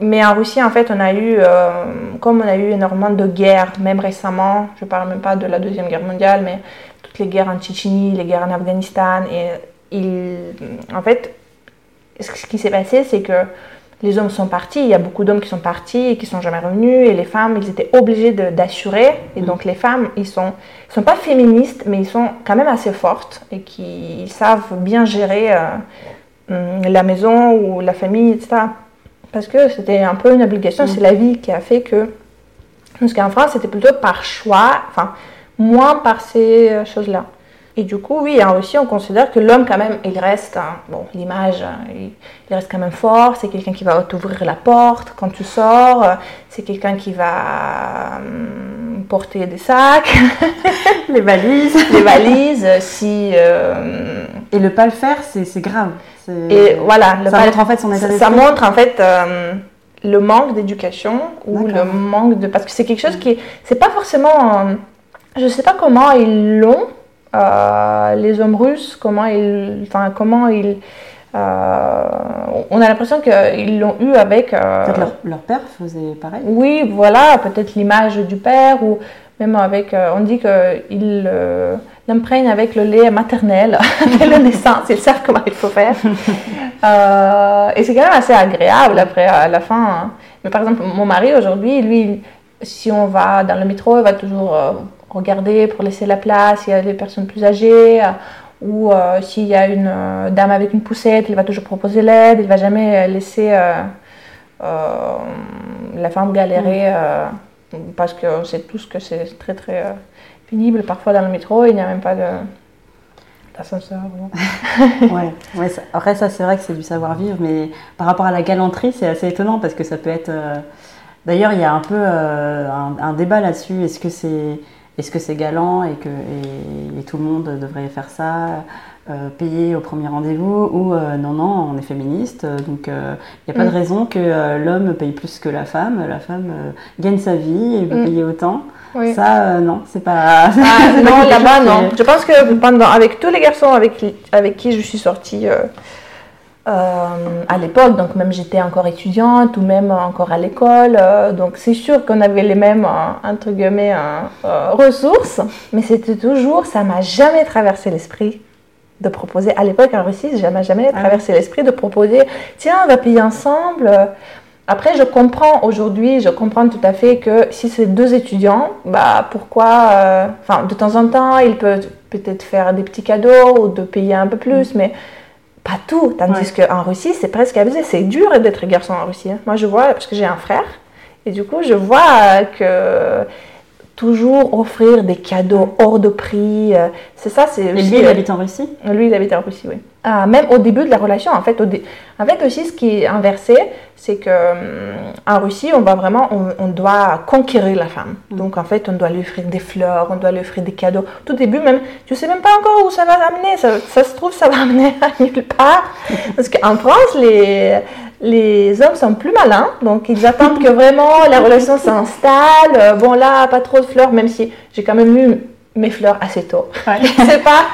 Mais en Russie, en fait, on a eu, euh, comme on a eu énormément de guerres, même récemment, je ne parle même pas de la Deuxième Guerre mondiale, mais toutes les guerres en Tchétchénie, les guerres en Afghanistan. Et il, en fait, ce qui s'est passé, c'est que les hommes sont partis, il y a beaucoup d'hommes qui sont partis et qui sont jamais revenus, et les femmes, ils étaient obligés d'assurer. Et mm. donc les femmes, ils sont, sont pas féministes, mais ils sont quand même assez fortes et qui savent bien gérer euh, la maison ou la famille, etc. Parce que c'était un peu une obligation, mm. c'est la vie qui a fait que... Parce qu'en France, c'était plutôt par choix, enfin, moins par ces euh, choses-là. Et du coup, oui, en Russie, on considère que l'homme, quand même, il reste, hein, bon, l'image, hein, il, reste quand même fort. C'est quelqu'un qui va t'ouvrir la porte quand tu sors. C'est quelqu'un qui va hum, porter des sacs, les valises. les valises, si. Euh, et le pas le faire, c'est grave. Et voilà, ça montre en fait son état Ça montre en fait. Euh, le manque d'éducation ou le manque de parce que c'est quelque chose qui c'est pas forcément je sais pas comment ils l'ont euh, les hommes russes comment ils enfin comment ils euh, on a l'impression qu'ils l'ont eu avec euh, peut-être leur, leur, père faisait pareil oui voilà peut-être l'image du père ou même avec on dit qu'ils l'imprègnent avec le lait maternel dès la naissance ils savent comment il faut faire et c'est quand même assez agréable après à la fin hein. Mais par exemple, mon mari aujourd'hui, lui, si on va dans le métro, il va toujours regarder pour laisser la place, il y a des personnes plus âgées, euh, ou euh, s'il y a une dame avec une poussette, il va toujours proposer l'aide, il ne va jamais laisser la femme galérer, parce qu'on sait tous que c'est très très pénible parfois dans le métro, il n'y a même pas de d'ascenseur. ouais, ouais après ça c'est vrai que c'est du savoir-vivre, mais par rapport à la galanterie, c'est assez étonnant parce que ça peut être... D'ailleurs, il y a un peu euh, un, débat là-dessus. Est-ce que c'est est-ce que c'est galant et que et, tout le monde devrait faire ça, euh, payer au premier rendez-vous ou euh, non non, on est féministe, donc il n'y a pas de mm. raison que l'homme paye plus que la femme. La femme gagne sa vie et veut mm. payer autant. Ça, non, c'est pas. Ah, non, là-bas, non. Je pense que pendant, avec tous les garçons avec, avec qui je suis sortie euh, à l'époque, donc même j'étais encore étudiante ou même encore à l'école, euh, donc c'est sûr qu'on avait les mêmes euh, entre guillemets ressources, mais c'était toujours, ça m'a jamais traversé l'esprit de proposer. À l'époque en Russie, ça m'a jamais ah traversé l'esprit de proposer, tiens, on va payer ensemble. Après, je comprends aujourd'hui, je comprends tout à fait que si c'est deux étudiants, bah pourquoi, enfin de temps en temps, ils peuvent peut-être faire des petits cadeaux ou de payer un peu plus, mm. mais pas tout. Tandis qu'en Russie, c'est presque abusé. C'est dur d'être garçon en Russie. Hein. Moi, je vois, parce que j'ai un frère, et du coup, je vois que toujours offrir des cadeaux hors de prix, euh, c'est ça. C'est et lui, il habite en Russie? Lui, il habite en Russie, oui. Ah, même au début de la relation, en fait, fait aussi, ce qui est inversé, c'est que hum, en Russie, on va vraiment, on, doit conquérir la femme. Mm. Donc, en fait, on doit lui offrir des fleurs, on doit lui offrir des cadeaux. Tout début, même, tu sais même pas encore où ça va amener. Ça, ça se trouve, ça va amener à nulle part. Parce qu'en France, les, les hommes sont plus malins, donc ils attendent que vraiment la relation s'installe. Bon, là, pas trop de fleurs, même si j'ai quand même eu mes fleurs assez tôt. Ouais. Je sais pas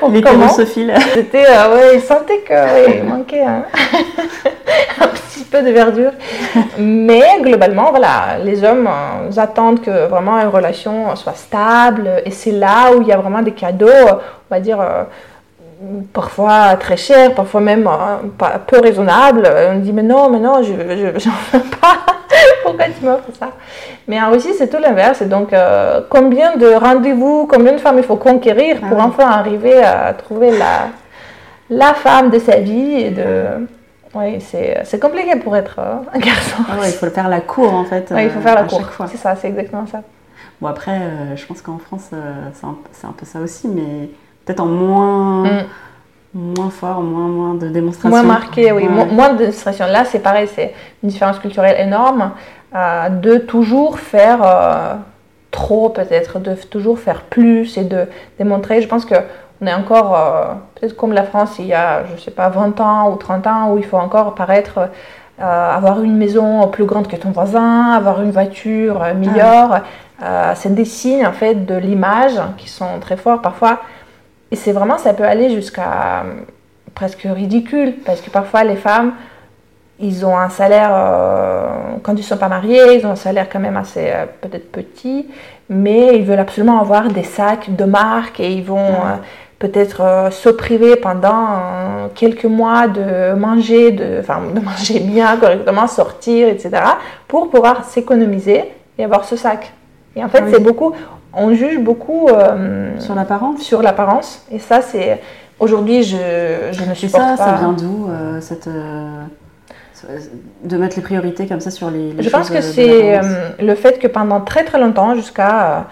comment. C'était, euh, ouais, ils sentaient qu'il manquait un, petit peu de verdure. Mais globalement, voilà, les hommes euh, attendent que vraiment une relation soit stable. Et c'est là où il y a vraiment des cadeaux, on va dire, euh, parfois très chers, parfois même pas, peu raisonnables. On dit, mais non, mais non, je n'en veux pas. Pourquoi tu m'offres ça? Mais en Russie, c'est tout l'inverse. Et donc, euh, combien de rendez-vous, combien de femmes il faut conquérir pour ah enfin arriver à trouver la, la femme de sa vie et de... Oui, c'est compliqué pour être euh, un garçon. Ah il faut faire la cour en fait. Oui, il faut faire la cour. C'est ça, c'est exactement ça. Bon, après, euh, je pense qu'en France, c'est un, peu ça aussi, mais peut-être en moins. Mm moins fort, moins, moins de démonstration. Moins marqué, oui. moins de démonstration. Là, c'est pareil, c'est une différence culturelle énorme euh, de toujours faire euh, trop, peut-être, de toujours faire plus et de démontrer. Je pense qu'on est encore, euh, peut-être comme la France, il y a, je sais pas, 20 ans ou 30 ans, où il faut encore paraître. avoir une maison plus grande que ton voisin, avoir une voiture meilleure, ah. c'est des signes en fait de l'image qui sont très forts. Parfois, et c'est vraiment, ça peut aller jusqu'à euh, presque ridicule, parce que parfois les femmes, ils ont un salaire, euh, quand ils ne sont pas mariés, ils ont un salaire quand même assez euh, peut-être petit, mais ils veulent absolument avoir des sacs de marque et ils vont peut-être se priver pendant quelques mois de manger, de, enfin, de manger bien, correctement, sortir, etc., pour pouvoir s'économiser et avoir ce sac. Et en fait, c'est beaucoup, on juge beaucoup euh, sur l'apparence. Sur l'apparence. Et ça, c'est aujourd'hui, je, je ne supporte ça, pas. Ça vient d'où euh, cette euh, de mettre les priorités comme ça sur les, les je pense que c'est le fait que pendant très très longtemps, jusqu'à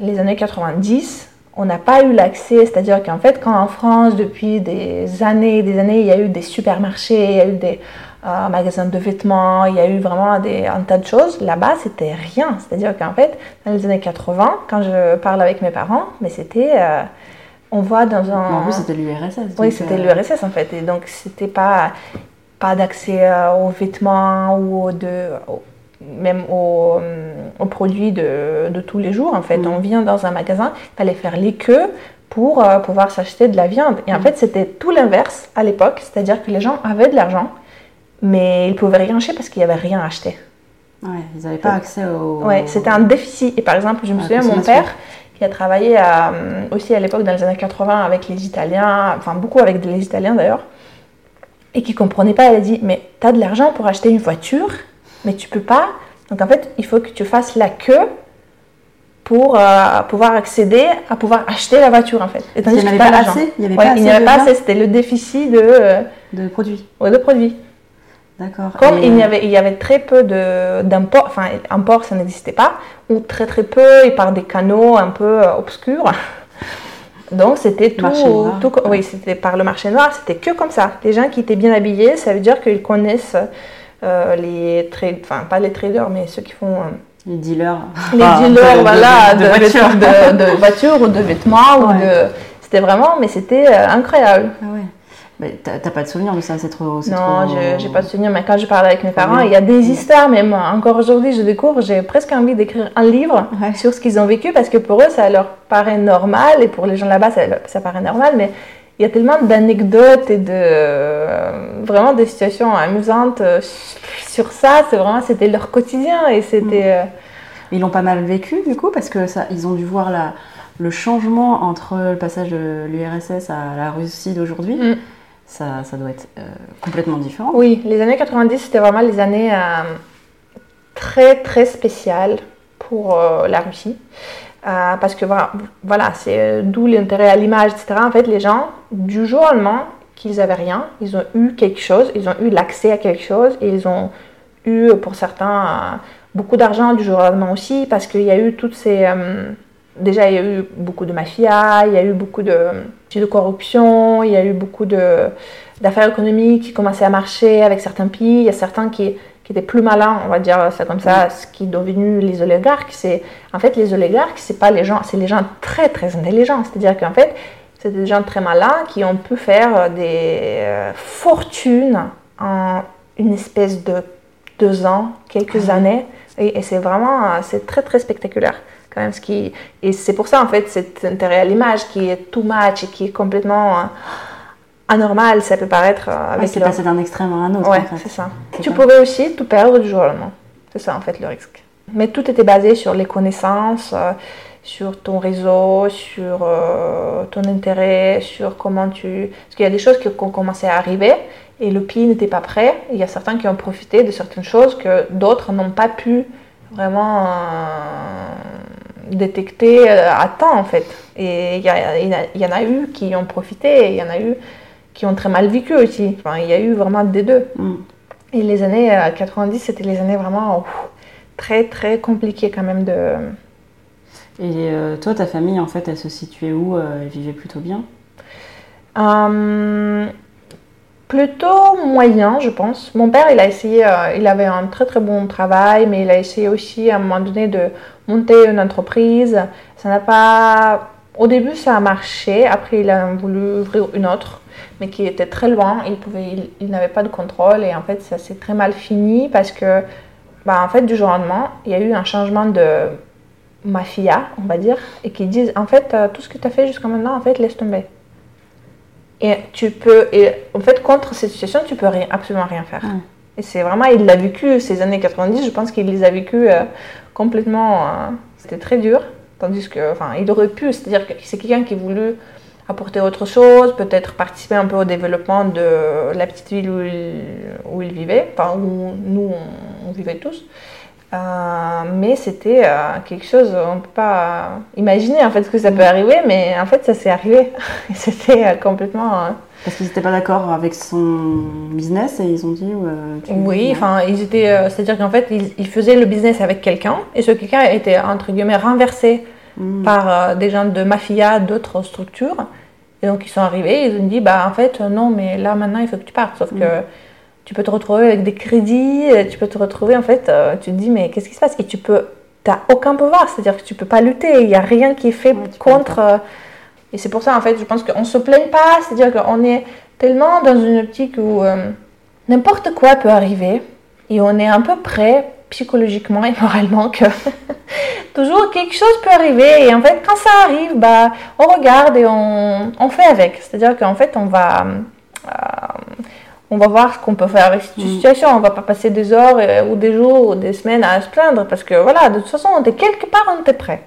les années 90, on n'a pas eu l'accès, c'est-à-dire qu'en fait, quand en France, depuis des années et des années, il y a eu des supermarchés, il y a eu des un magasin de vêtements, il y a eu vraiment des, un tas de choses. Là-bas, c'était rien. C'est-à-dire qu'en fait, dans les années 80, quand je parle avec mes parents, mais c'était. Euh, on voit dans un. En plus, c'était l'URSS. Oui, c'était euh, l'URSS en fait. Et donc, c'était pas. pas d'accès aux vêtements ou de, même aux, aux produits de, de, tous les jours. En fait, on vient dans un magasin, il fallait faire les queues pour euh, pouvoir s'acheter de la viande. Et en fait, c'était tout l'inverse à l'époque, c'est-à-dire que les gens avaient de l'argent, mais ils pouvaient rien acheter parce qu'il n'y avait rien à acheter. Ouais, ils n'avaient pas accès au. Ouais, c'était un déficit. Et par exemple, je me souviens, mon père, qui a travaillé à, euh, aussi à l'époque dans les années 80 avec les Italiens, enfin beaucoup avec les Italiens d'ailleurs, et qui comprenait pas, il a dit, mais tu as de l'argent pour acheter une voiture, mais tu peux pas. Donc en fait, il faut que tu fasses la queue pour euh, pouvoir accéder à pouvoir acheter la voiture en fait. Et Parce qu'il n'y avait pas assez. Il n'y avait Ouais, pas il n'y assez avait pas assez, c'était le déficit de, euh, de produits. ouais, de produits. D'accord. Comme Et, il y avait, il y avait très peu de- d'imports, enfin, import ça n'existait pas, ou très très peu, et par des canaux un peu euh, obscurs. Donc c'était tout, noir. tout- oui, c'était par le marché noir, c'était que comme ça. Les gens qui étaient bien habillés, ça veut dire qu'ils connaissent euh, les trades, enfin pas les traders, mais ceux qui font euh, Les dealers. les Ah, dealers, de- voilà, de de, voitures. de- de voitures ou de vêtements ou de, c'était vraiment, mais c'était euh, incroyable. Ah ouais. Mais t'as pas de souvenir de ça, c'est trop. Non, trop- j'ai pas de souvenir, mais quand je parle avec mes parents, il y a des histoires, même encore aujourd'hui, je découvre, j'ai presque envie d'écrire un livre Ouais. sur ce qu'ils ont vécu parce que pour eux, ça leur paraît normal et pour les gens là-bas, ça, ça paraît normal, mais il y a tellement d'anecdotes et de euh, vraiment des situations amusantes euh, sur ça. C'est vraiment, c'était leur quotidien et c'était. euh, Ils l'ont pas mal vécu du coup parce que ça, ils ont dû voir la, le changement entre le passage de l'URSS à la Russie d'aujourd'hui. Mm. Ça, doit être euh, complètement différent. Oui, les années 90, c'était vraiment les années euh, très très spéciales pour euh, la Russie. Parce que voilà, c'est d'où l'intérêt à l'image, etc. En fait, les gens, du jour au lendemain, qu'ils avaient rien, ils ont eu quelque chose, ils ont eu l'accès à quelque chose, et ils ont eu, pour certains, beaucoup d'argent du jour au lendemain aussi, parce qu'il y a eu toutes ces... déjà, il y a eu beaucoup de mafia, il y a eu beaucoup de, de corruption, il y a eu beaucoup d'affaires économiques qui commençaient à marcher avec certains pays. Il y a certains qui, qui étaient plus malins, on va dire ça comme ça, ce qui est devenu les oligarques. C'est en fait les oligarques, c'est pas les gens, c'est les gens très très intelligents. C'est-à-dire qu'en fait, c'est des gens très malins qui ont pu faire des euh, fortunes en une espèce de deux ans, quelques années. Et, et c'est vraiment, euh, c'est très très spectaculaire quand même. Ce qui, et c'est pour ça en fait cet intérêt à l'image qui est too much et qui est complètement euh, anormal, ça peut paraître euh, Ouais, avec c'est leur- passé d'un extrême à un autre. Ouais, en fait. c'est ça. Tu pouvais aussi tout perdre du jour au lendemain. C'est ça en fait le risque. Mais tout était basé sur les connaissances, euh, sur ton réseau, sur euh, ton intérêt, sur comment tu... Parce qu'il y a des choses qui ont commencé à arriver et le pays n'était pas prêt. Il y a certains qui ont profité de certaines choses que d'autres n'ont pas pu vraiment euh, détecter euh, à temps en fait. Et il y, en a eu qui ont profité et il y en a eu qui ont très mal vécu aussi. Enfin, il y a eu vraiment des deux. Mm. Et les années euh, 90, c'était les années vraiment ouf, très très compliquées quand même de... Et euh, toi, ta famille, en fait, elle se situait où euh, Elle vivait plutôt bien? Euh, plutôt moyen, je pense. Mon père, il a essayé, euh, il avait un très très bon travail, mais il a essayé aussi à un moment donné de monter une entreprise. Ça n'a pas. Au début, ça a marché. Après, il a voulu ouvrir une autre, mais qui était très loin. Il pouvait, il, n'avait pas de contrôle et en fait, ça s'est très mal fini parce que, bah, en fait, du jour au lendemain, il y a eu un changement de mafia, on va dire, et qui disent en fait, euh, tout ce que tu as fait jusqu'à maintenant, en fait, laisse tomber. Et tu peux, et en fait, contre cette situation, tu peux rien, absolument rien faire. Ouais. Et c'est vraiment, il l'a vécu ces années 90, je pense qu'il les a vécues euh, complètement. euh, C'était très dur. Tandis que, enfin, il aurait pu, c'est-à-dire que c'est quelqu'un qui voulait apporter autre chose, peut-être participer un peu au développement de la petite ville où il, où il vivait, enfin, où nous, on, on vivait tous. Euh, mais c'était euh, quelque chose, on ne peut pas imaginer en fait ce que ça peut arriver, mais en fait ça s'est arrivé. C'était euh, complètement. Parce qu'ils n'étaient pas d'accord avec son business et ils ont dit. tu- Oui, enfin, ils étaient, c'est-à-dire qu'en fait, ils, ils faisaient le business avec quelqu'un, et ce quelqu'un était entre guillemets renversé Mm. par des gens de mafia, d'autres structures, et donc ils sont arrivés, ils ont dit, bah en fait, non, mais là maintenant, il faut que tu partes, sauf que tu peux te retrouver avec des crédits, euh, tu peux te retrouver, en fait, euh, tu te dis, mais qu'est-ce qui se passe? Et tu peux, t'as aucun pouvoir, c'est-à-dire que tu peux pas lutter, il n'y a rien qui est fait Ouais, contre. euh, et c'est pour ça, en fait, je pense qu'on se plaigne pas, c'est-à-dire qu'on est tellement dans une optique où. euh, n'importe quoi peut arriver et on est un peu prêt psychologiquement et moralement que toujours quelque chose peut arriver et en fait quand ça arrive bah on regarde et on, on fait avec c'est à dire qu'en fait on va on va voir ce qu'on peut faire avec cette Mm. situation on va pas passer des heures euh, ou des jours ou des semaines à se plaindre parce que voilà de toute façon on est quelque part on était prêt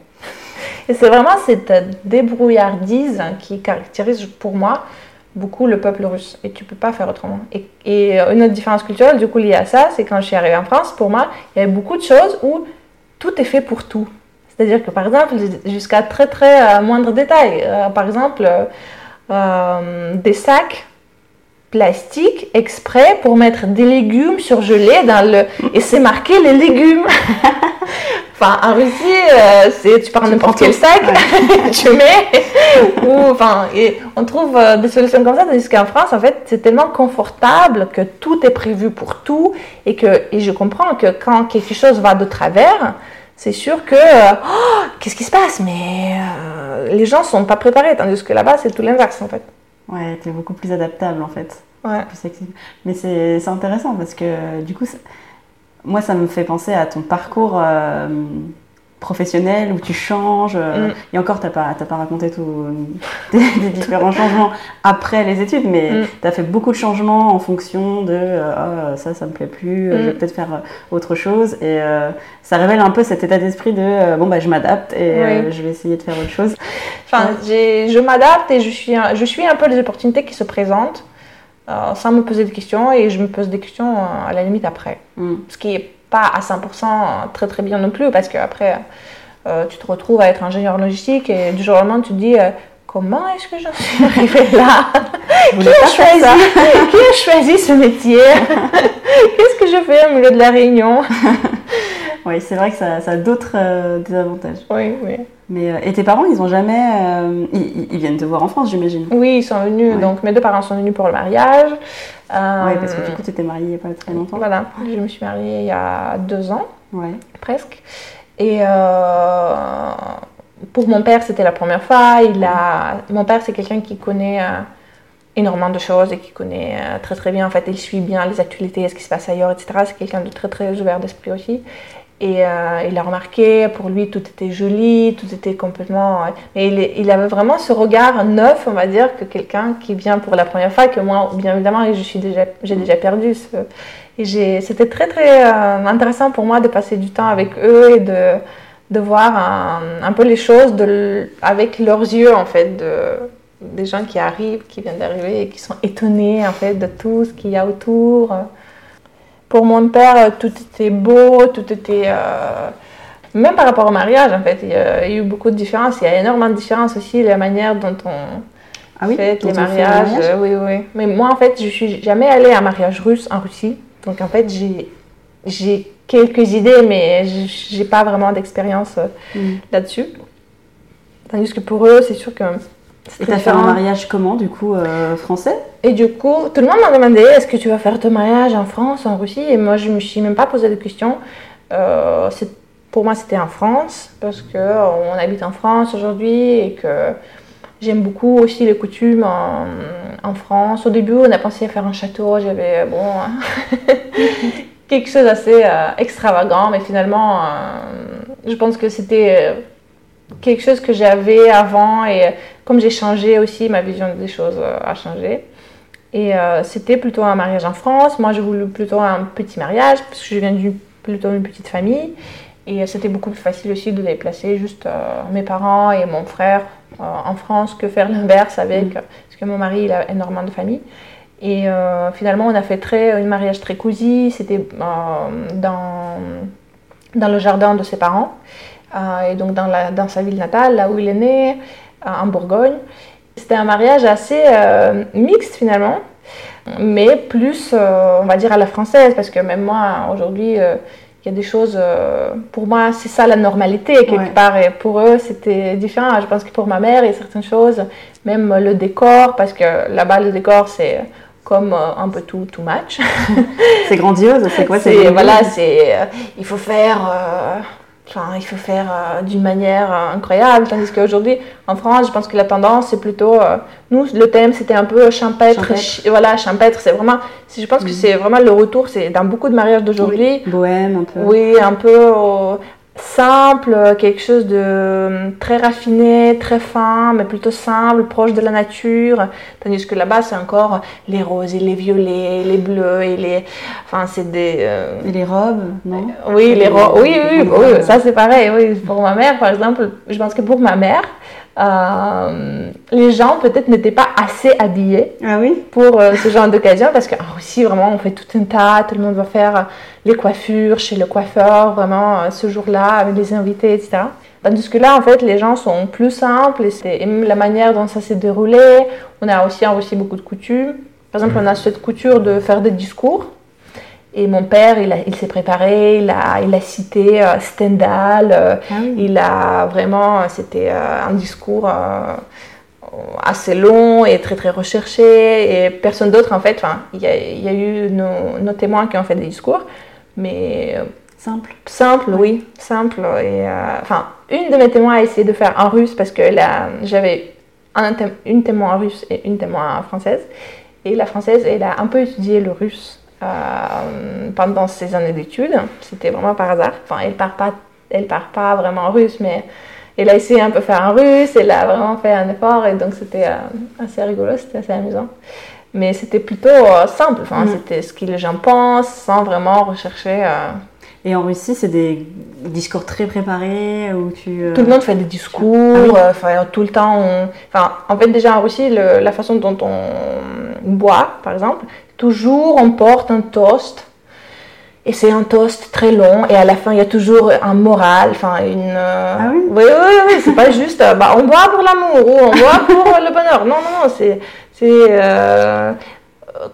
et c'est vraiment cette débrouillardise qui caractérise pour moi beaucoup le peuple russe et tu peux pas faire autrement. Et, et une autre différence culturelle du coup liée à ça, c'est quand je suis arrivée en France, pour moi, il y avait beaucoup de choses où tout est fait pour tout. C'est-à-dire que par exemple, jusqu'à très très euh, moindre détail, euh, par exemple, euh, euh, des sacs plastiques exprès pour mettre des légumes surgelés dans le et c'est marqué les légumes. enfin en Russie, euh, c'est tu prends n'importe quel sac, tu mets ou enfin et on trouve euh, des solutions comme ça tandis qu'en France en fait c'est tellement confortable que tout est prévu pour tout et que et je comprends que quand quelque chose va de travers c'est sûr que euh, Oh, qu'est-ce qui se passe? Mais euh, les gens sont pas préparés tandis que là-bas c'est tout l'inverse en fait. Ouais, t'es beaucoup plus adaptable en fait. Ouais. Mais c'est intéressant parce que du coup, ça- moi ça me fait penser à ton parcours euh, professionnel où tu changes. euh, Mm. Et encore, t'as pas, t'as pas raconté tous des différents changements après les études, mais Mm. t'as fait beaucoup de changements en fonction de euh, Ah, ça, ça me plaît plus, euh, je vais Mm. peut-être faire autre chose. Et ça révèle un peu cet état d'esprit de bon, bah je m'adapte et Oui. je vais essayer de faire autre chose. Enfin, je m'adapte et je suis, un- je suis un peu les opportunités qui se présentent sans me poser de questions et je me pose des questions euh, à la limite après. Mm. Ce qui n'est pas à 100% très très bien non plus parce qu'après euh, tu te retrouves à être ingénieur logistique et du jour au lendemain tu te dis euh, comment est-ce que j'en suis arrivée là? Qui a, choisi, qui a choisi ce métier? Qu'est-ce que je fais au milieu de la réunion? Oui, c'est vrai que ça, ça a d'autres euh, désavantages. Oui, oui. Mais, euh, et tes parents, ils ont jamais. euh, ils, viennent te voir en France, j'imagine. Oui, ils sont venus, Ouais. donc mes deux parents sont venus pour le mariage. Oui, parce que du coup, tu étais mariée il n'y a pas très longtemps. Voilà, je me suis mariée il y a deux ans, Ouais. presque. Et pour mon père, c'était la première fois. Il a... Mon père, c'est quelqu'un qui connaît énormément de choses et qui connaît très très bien. En fait, il suit bien les actualités, ce qui se passe ailleurs, etc. C'est quelqu'un de très très ouvert d'esprit aussi. Et euh, il a remarqué, pour lui, tout était joli, tout était complètement. euh, Mais il, avait vraiment ce regard neuf, on va dire, que quelqu'un qui vient pour la première fois, que moi, bien évidemment, suis déjà, j'ai déjà perdu. Et j'ai- c'était très très euh, intéressant pour moi de passer du temps avec eux et de, de voir un, peu les choses avec leurs yeux, en fait, de, des gens qui arrivent, qui viennent d'arriver et qui sont étonnés, en fait, de tout ce qu'il y a autour. Pour mon père, euh, tout était beau, tout était... euh, même par rapport au mariage, en fait, il y, a, eu beaucoup de différences. Il y a énormément de différences aussi, la manière dont on Ah oui fait les mariages. mariage euh, oui, oui. Mais moi, en fait, je suis jamais allée à un mariage russe en Russie. Donc, en fait, j'ai, j'ai quelques idées, mais je- j'ai pas vraiment d'expérience euh, Mm. là-dessus. Tandis que pour eux, c'est sûr que Et t'as fait un mariage comment, du coup, euh, français? Et du coup, tout le monde m'a demandé est-ce que tu vas faire ton mariage en France, en Russie? Et moi, je me suis même pas posé de questions. Euh, pour moi, c'était en France parce que euh, habite en France aujourd'hui et que j'aime beaucoup aussi les coutumes en, en France. Au début, on a pensé à faire un château. J'avais bon quelque chose d'assez euh, extravagant, mais finalement, je pense que c'était quelque chose que j'avais avant et euh, comme j'ai changé aussi, ma vision des choses euh, a changé. Et euh, c'était plutôt un mariage en France. Moi, je voulais plutôt un petit mariage parce que je viens d'une plutôt une petite famille. Et c'était beaucoup plus facile aussi de les placer juste euh, mes parents et mon frère euh, en France que faire l'inverse avec, Mm. parce que mon mari, il a énormément de famille. Et finalement, on a fait très, un mariage très cosy. C'était dans, dans le jardin de ses parents. Euh, et donc dans, la, dans sa ville natale, là où il est né, euh, en Bourgogne. C'était un mariage assez euh, mixte finalement, mais plus, on va dire, à la française, parce que même moi, aujourd'hui, il y a des choses, pour moi, c'est ça la normalité quelque Ouais. part, et pour eux, c'était différent. Je pense que pour ma mère, il y a certaines choses, même le décor, parce que là-bas, le décor, c'est comme euh, un peu tout, tout match. C'est grandiose, c'est quoi C'est- voilà, c'est euh, il faut faire euh, Enfin, il faut faire euh, d'une manière euh, incroyable, tandis qu'aujourd'hui, en France, je pense que la tendance, c'est plutôt... euh, nous, le thème, c'était un peu champêtre. Voilà, champêtre, c'est vraiment... Je pense que Mhm. c'est vraiment le retour, c'est dans beaucoup de mariages d'aujourd'hui. Bohème un peu. Oui, un peu simple, euh, quelque chose de euh, très raffiné, très fin, mais plutôt simple, proche de la nature. Tandis que là-bas, c'est encore les roses et les violets, les bleus et les... Enfin, c'est des... euh, Et les robes, non? Oui, les Les- ro- oui, oui, oui, robes. ça c'est pareil. Oui, pour ma mère, par exemple, je pense que pour ma mère, euh, les gens peut-être n'étaient pas assez habillés Ah oui? pour euh, ce genre d'occasion parce qu'en Russie, vraiment, on fait tout un tas, tout le monde va faire euh, les coiffures chez le coiffeur, vraiment, ce jour-là, avec les invités, etc. Tandis que là, en fait, les gens sont plus simples et, c'est- et même la manière dont ça s'est déroulé. On a aussi en Russie beaucoup de coutumes. Par exemple, on a cette couture de faire des discours. Et mon père, il, a- il s'est préparé, il a, il a cité euh, Stendhal, euh, Ah oui. il a vraiment, c'était euh, un discours assez long et très très recherché et personne d'autre en fait, il y a, il y a eu nos, nos témoins qui ont fait des discours, mais Simple. simple, oui, simple. Et, enfin, une de mes témoins a essayé de faire en russe parce que là, j'avais un une témoin russe et une témoin française. Et la française, elle a un peu étudié le russe euh, pendant ses années d'études. C'était vraiment par hasard. Enfin, elle part pas, elle part pas vraiment russe, mais elle a essayé un peu faire en russe. Elle a vraiment fait un effort et donc c'était euh, assez rigolo, c'était assez amusant. Mais c'était plutôt euh, simple. Enfin, Mm. c'était ce que les gens pensent sans vraiment rechercher. Et en Russie, c'est des discours très préparés où tu. euh, Tout le monde fait des discours, Ah oui. euh, tout le temps. on- Enfin, en fait, déjà en Russie, le- la façon dont on boit, par exemple, toujours on porte un toast. Et c'est un toast très long, et à la fin, il y a toujours un moral, enfin, une. euh, Ah oui? Oui, oui, oui, c'est pas juste, euh, bah, on boit pour l'amour, ou on boit pour le bonheur. Non, non, non, c'est. c'est euh,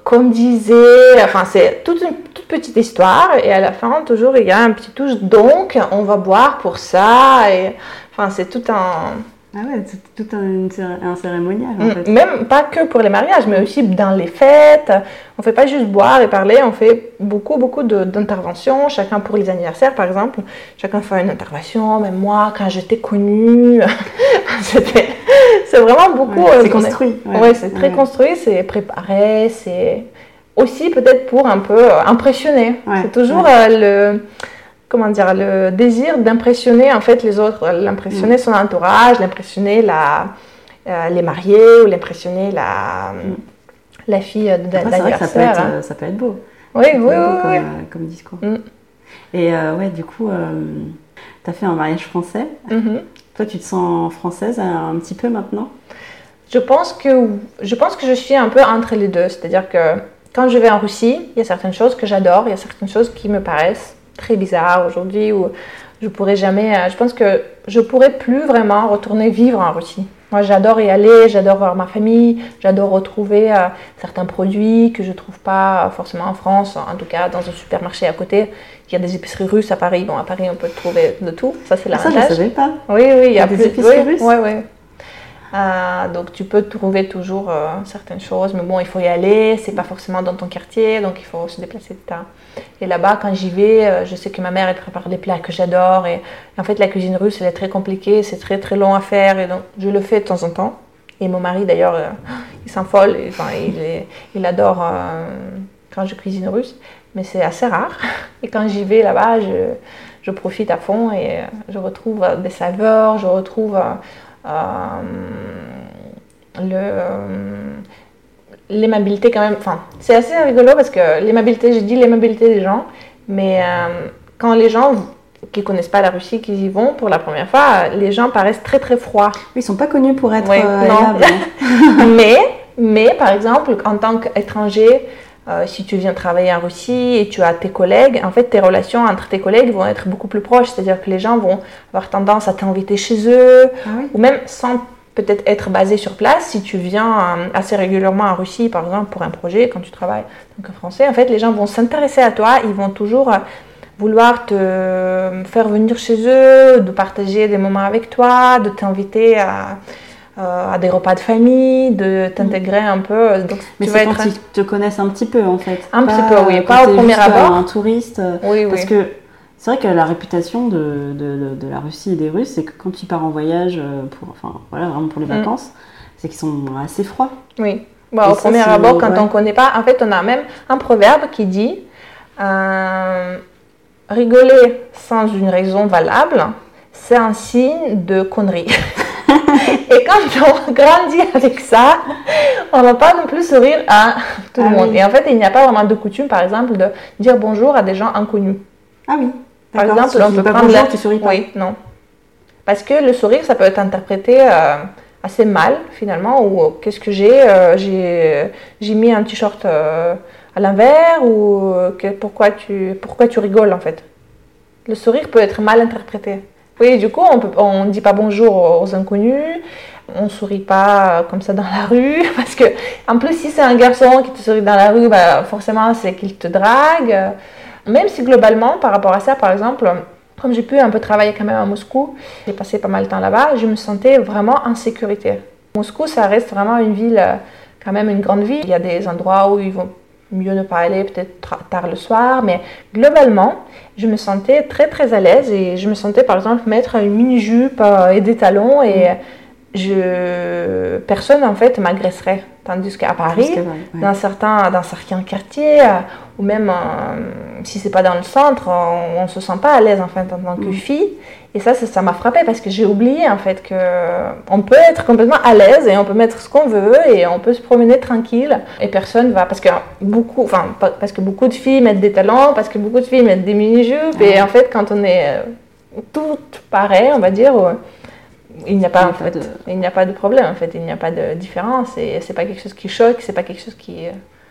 comme disait, enfin c'est toute une toute petite histoire et à la fin toujours il y a un petit touche donc on va boire pour ça et enfin c'est tout un Ah ouais, c'est tout un, un cérémonial en fait. même pas que pour les mariages mais aussi dans les fêtes on fait pas juste boire et parler on fait beaucoup beaucoup d'interventions chacun pour les anniversaires par exemple chacun fait une intervention même moi quand j'étais connue c'est vraiment beaucoup Ouais, euh, c'est on est- construit. Ouais, c'est très construit, c'est préparé, c'est aussi peut-être pour un peu euh, impressionner. C'est toujours euh, le comment dire le désir d'impressionner en fait les autres, Mm. l'impressionner son entourage, l'impressionner la euh, les mariés ou l'impressionner la la fille de, Mm. Après, vrai que ça peut, l'anniversaire. être, euh, ça peut être beau. Oui, Ça peut oui, beau oui, comme, oui. euh, comme discours. Mm. Et euh, ouais, du coup, tu as fait un mariage français. Mhm. Toi, tu te sens française euh, un petit peu maintenant? Je pense que je pense que je suis un peu entre les deux, c'est-à-dire que quand je vais en Russie, il y a certaines choses que j'adore, il y a certaines choses qui me paraissent très bizarres aujourd'hui ou je pourrais jamais euh, je pense que je pourrais plus vraiment retourner vivre en Russie. Moi, j'adore y aller, j'adore voir ma famille, j'adore retrouver euh, certains produits que je trouve pas forcément en France, en tout cas dans un supermarché à côté. Il y a des épiceries russes à Paris. Bon, à Paris, on peut trouver de tout. Ça, c'est Ah, Ça, je ne l'avantage. savais pas. Oui, oui, il y a des plus épiceries oui, russes Oui, oui. Euh, donc tu peux trouver toujours euh, certaines choses, mais bon, il faut y aller, c'est pas forcément dans ton quartier, donc il faut se déplacer, etc. Et là-bas, quand j'y vais, euh, je sais que ma mère, elle prépare des plats que j'adore, et, en fait, la cuisine russe, elle est très compliquée, c'est très très long à faire, et donc je le fais de temps en temps. Et mon mari, d'ailleurs, il s'envole, et, enfin, il, il adore quand je cuisine russe, mais c'est assez rare. Et quand j'y vais là-bas, je, je profite à fond et je retrouve des saveurs, je retrouve euh, euh, le, l'aimabilité quand même. Enfin, c'est assez rigolo parce que l'aimabilité, j'ai dit l'aimabilité des gens, mais euh, quand les gens qui connaissent pas la Russie, qui y vont pour la première fois, les gens paraissent très très froids. Ils sont pas connus pour être Oui, euh, mais, mais par exemple, en tant qu'étranger, euh, si tu viens travailler en Russie et tu as tes collègues, en fait, tes relations entre tes collègues vont être beaucoup plus proches. C'est-à-dire que les gens vont avoir tendance à t'inviter chez eux, Ah oui. ou même sans peut-être être basé sur place, si tu viens euh, assez régulièrement en Russie, par exemple, pour un projet, quand tu travailles en Français, en fait, les gens vont s'intéresser à toi, ils vont toujours euh, vouloir te faire venir chez eux, de partager des moments avec toi, de t'inviter à, à des repas de famille, de t'intégrer un peu. Donc, Mais tu c'est quand être... ils te connaissent un petit peu en fait. Un petit peu, oui, pas au premier euh, abord. un touriste. euh, Oui, Parce oui. que C'est vrai que la réputation de, de, de, la Russie et des Russes, c'est que quand tu pars en voyage, euh, pour, enfin, voilà, vraiment pour les mm. vacances, c'est qu'ils sont assez froids. Oui. Bon, au premier abord, quand on ne connaît pas, en fait, on a même un proverbe qui dit euh, rigoler sans une raison valable, c'est un signe de connerie. et quand on grandit avec ça, on ne va pas non plus sourire à tout le ah monde. Et en fait, il n'y a pas vraiment de coutume, par exemple, de dire bonjour à des gens inconnus. Ah oui. Par exemple, on peut prendre bonjour, tu souris pas. Oui, non. Parce que le sourire, ça peut être interprété euh, assez mal, finalement, ou euh, qu'est-ce que j'ai euh, J'ai mis un t-shirt à l'envers, ou pourquoi, tu, pourquoi tu rigoles, en fait? Le sourire peut être mal interprété. Oui, du coup, on ne dit pas bonjour aux inconnus, on sourit pas comme ça dans la rue, parce que, en plus, si c'est un garçon qui te sourit dans la rue, bah, forcément, c'est qu'il te drague. Même si globalement, par rapport à ça, par exemple, comme j'ai pu un peu travailler quand même à Moscou, j'ai passé pas mal de temps là-bas, je me sentais vraiment en sécurité. Moscou, ça reste vraiment une ville, quand même une grande ville. Il y a des endroits où il vaut mieux ne pas aller, peut-être tard le soir, mais globalement, je me sentais très très à l'aise et je me sentais par exemple mettre une mini-jupe euh, et des talons et je... personne en fait m'agresserait. Tandis qu'à Paris, dans, certains, dans certains quartiers, euh, ou même euh, si c'est pas dans le centre, on, ne se sent pas à l'aise en fait en tant que mm. fille. Et ça, ça m'a frappé parce que j'ai oublié en fait que on peut être complètement à l'aise et on peut mettre ce qu'on veut et on peut se promener tranquille et personne va parce que beaucoup, enfin parce que beaucoup de filles mettent des talons, parce que beaucoup de filles mettent des mini jupes et en fait quand on est euh, toutes pareilles, on va dire il n'y a pas, en fait, de... il n'y a pas de problème en fait, il n'y a pas de différence et c'est pas quelque chose qui choque, c'est pas quelque chose qui,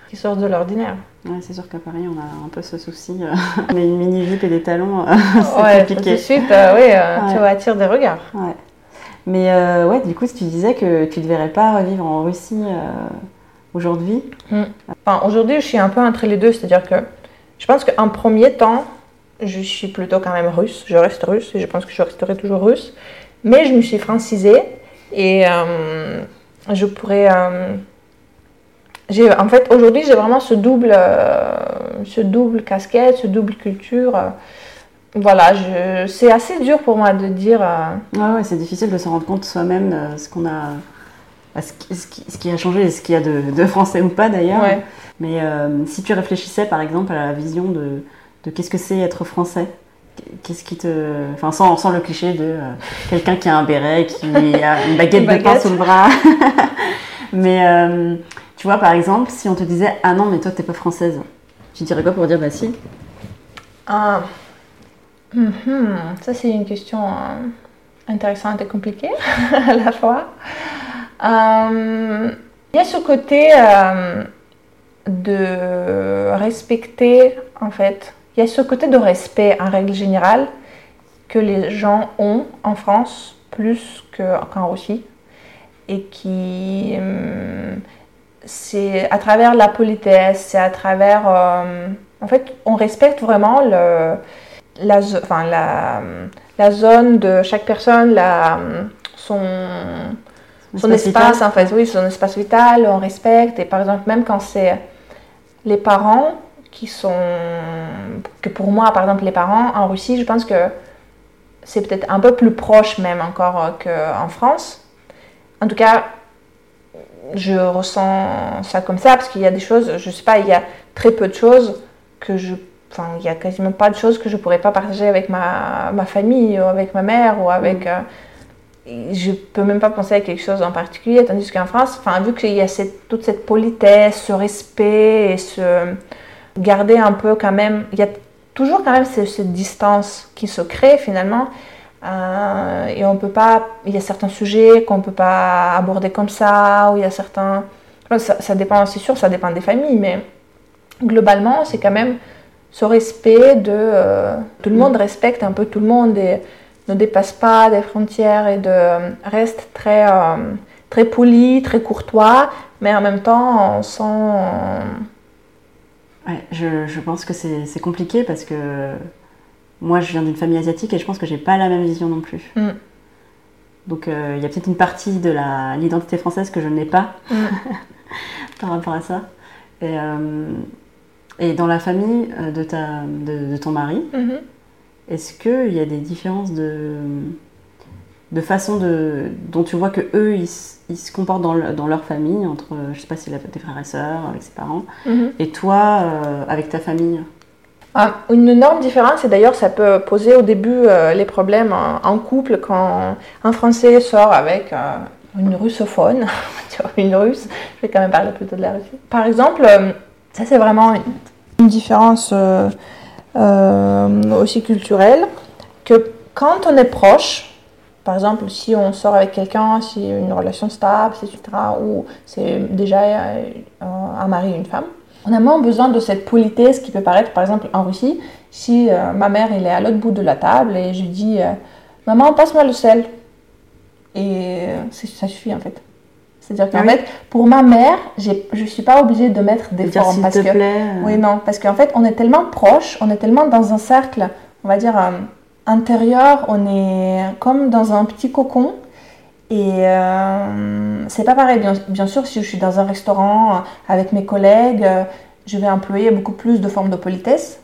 qui sort de l'ordinaire. Ouais, c'est sûr qu'à Paris on a un peu ce souci, euh, mais une mini jupe et des talons, euh, c'est ouais, compliqué. Tout de suite, euh, oui, tu attires des regards. Ouais. Mais ouais, du coup, si tu disais que tu ne devrais pas revivre en Russie aujourd'hui. Hmm. Enfin, aujourd'hui, je suis un peu entre les deux, c'est-à-dire que je pense qu'en premier temps, je suis plutôt quand même russe, je reste russe et je pense que je resterai toujours russe. Mais je me suis francisée et euh, je pourrais. Euh, en fait, aujourd'hui, j'ai vraiment ce double, euh, ce double casquette, ce double culture. voilà, c'est assez dur pour moi de dire. Ouais, ouais, c'est difficile de se rendre compte soi-même ce qu'on a. Ce qui, ce, qui, a changé, ce qu'il y a de, français ou pas d'ailleurs. Mais si tu réfléchissais par exemple à la vision de, de qu'est-ce que c'est être français, Qu'est-ce qui te. Enfin, sans, sans le cliché de euh, quelqu'un qui a un béret, qui a une baguette, de pain sous le bras. mais euh, tu vois, par exemple, si on te disait Ah non, mais toi, t'es pas française, tu dirais quoi pour dire Bah si? Ah. Mhm. Ça, c'est une question euh, intéressante et compliquée à la fois. Il y a ce côté de respecter, en fait, il y a ce côté de respect en règle générale que les gens ont en France plus qu'en Russie et qui euh, c'est à travers la politesse, c'est à travers euh, en fait on respecte vraiment le, la, enfin, la, la, zone de chaque personne, la, son, son espace, en fait, oui, son espace vital, on respecte et par exemple même quand c'est les parents qui sont. que pour moi, par exemple, les parents en Russie, je pense que c'est peut-être un peu plus proche même encore euh, qu'en France. En tout cas, je ressens ça comme ça parce qu'il y a des choses, je sais pas, il y a très peu de choses que je. Enfin, il y a quasiment pas de choses que je pourrais pas partager avec ma, ma famille ou avec ma mère ou avec. Mm. Euh, je peux même pas penser à quelque chose en particulier, tandis qu'en France, enfin, vu qu'il y a cette, toute cette politesse, ce respect et ce garder un peu quand même, il y a toujours quand même cette, distance qui se crée finalement. Euh, et on peut pas, il y a certains sujets qu'on peut pas aborder comme ça, ou il y a certains, ça, dépend, c'est sûr, ça dépend des familles, mais globalement, c'est quand même ce respect de euh, tout le monde respecte un peu tout le monde et ne dépasse pas des frontières et de reste très euh, très poli, très courtois, mais en même temps sent Ouais, je, je, pense que c'est compliqué parce que moi je viens d'une famille asiatique et je pense que j'ai pas la même vision non plus. Mm. Donc euh, il y a peut-être une partie de l'identité française que je n'ai pas mm. par rapport à ça. Et, euh, et, dans la famille euh, de, ta, de, ton mari, mm-hmm. Est-ce qu'il y a des différences de, de façon de, dont tu vois que eux ils, ils se comportent dans, le- dans leur famille, entre, je sais pas si tes frères et sœurs, avec ses parents, et toi euh, avec ta famille. Ah, une énorme différence, et d'ailleurs ça peut poser au début euh, les problèmes en, en couple quand un Français sort avec euh, une russophone, une russe, je vais quand même parler plutôt de la Russie. Par exemple, ça c'est vraiment une, une différence aussi culturelle, que quand on est proche, par exemple si on sort avec quelqu'un, si une relation stable, etc., ou c'est déjà euh, un mari et une femme, on a moins besoin de cette politesse qui peut paraître, par exemple, en Russie, si euh, ma mère elle est à l'autre bout de la table et je dis euh, Maman, passe-moi le sel. Et euh, ça suffit en fait. C'est-à-dire qu'en Ah oui. fait, pour ma mère, je ne suis pas obligée de mettre des formes. s'il Parce te que, plaît. oui, non, parce qu'en fait, on est tellement proche, on est tellement dans un cercle, on va dire, intérieur, on est comme dans un petit cocon. Et euh, c'est pas pareil, bien, bien sûr, si je suis dans un restaurant euh, avec mes collègues, euh, je vais employer beaucoup plus de formes de politesse,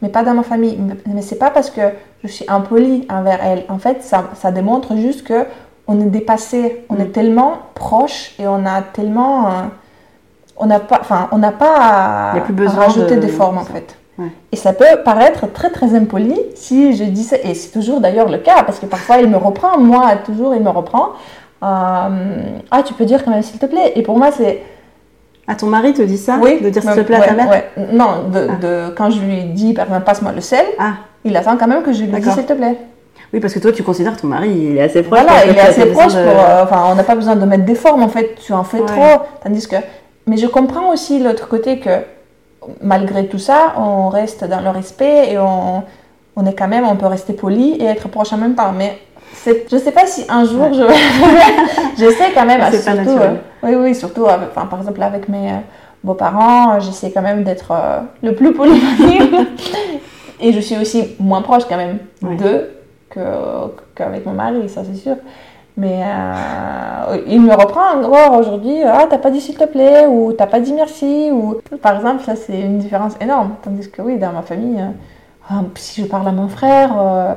mais pas dans ma famille. Mais, c'est pas parce que je suis impolie envers elle. En fait, ça, ça démontre juste que on est dépassé, on Mm. est tellement proche et on a tellement. on n'a pas, enfin, on n'a pas à, Il y a plus à besoin rajouter de- des formes en fait. Ouais. Et ça peut paraître très très impoli si je dis ça, et c'est toujours d'ailleurs le cas, parce que parfois il me reprend, moi toujours il me reprend. Euh, ah, tu peux dire quand même s'il te plaît. Et pour moi c'est. Ah, ton mari te dit ça oui, De dire s'il te plaît à ta mère ouais. Non, de, Ah. de- quand je lui dis par exemple passe-moi le sel, Ah, il attend quand même que je lui dise s'il te plaît. oui, parce que toi tu considères ton mari, il est assez proche. Voilà, il est assez proche de- pour. euh, enfin, on n'a pas besoin de mettre des formes en fait, tu en fais Ouais. trop. Tandis que. Mais je comprends aussi l'autre côté que malgré tout ça, on reste dans le respect et on, on est quand même, on peut rester poli et être proche en même temps. Mais je sais pas si un jour je j'essaie quand même, pas surtout, naturel. euh, oui, oui, surtout, avec- enfin, par exemple avec mes euh, beaux-parents, euh, j'essaie quand même d'être euh, le plus poli possible. et je suis aussi moins proche quand même Ouais. d'eux que- qu'avec mon mari, ça c'est sûr. Mais euh, il me reprend en gros aujourd'hui, ah t'as pas dit s'il te plaît, ou t'as pas dit merci, ou par exemple, ça c'est une différence énorme. Tandis que oui, dans ma famille, euh, ah, si je parle à mon frère, euh,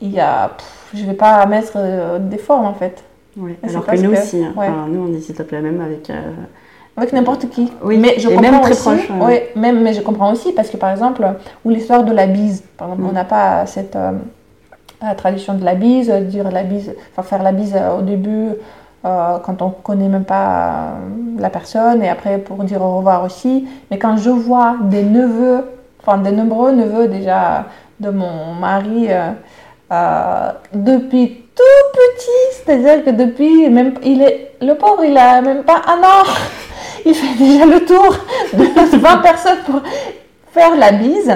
il y a, pff, je vais pas mettre euh, des formes en fait. Ouais, C'est Alors que nous que- aussi, hein. ouais. Enfin, nous on dit s'il te plaît même avec. Avec n'importe qui. Oui, mais je et comprends même très aussi, proche, ouais. ouais, même, mais je comprends aussi parce que par exemple, ou l'histoire de la bise. Par exemple, Mm. on n'a pas cette la tradition de la bise, dire la bise, faire la bise euh, au début euh, quand on connaît même pas euh, la personne et après pour dire au revoir aussi. Mais quand je vois des neveux, enfin des nombreux neveux déjà de mon mari depuis tout petit, c'est-à-dire que depuis même il est le pauvre, il a même pas un an. Il fait déjà le tour de 20 personnes pour faire la bise.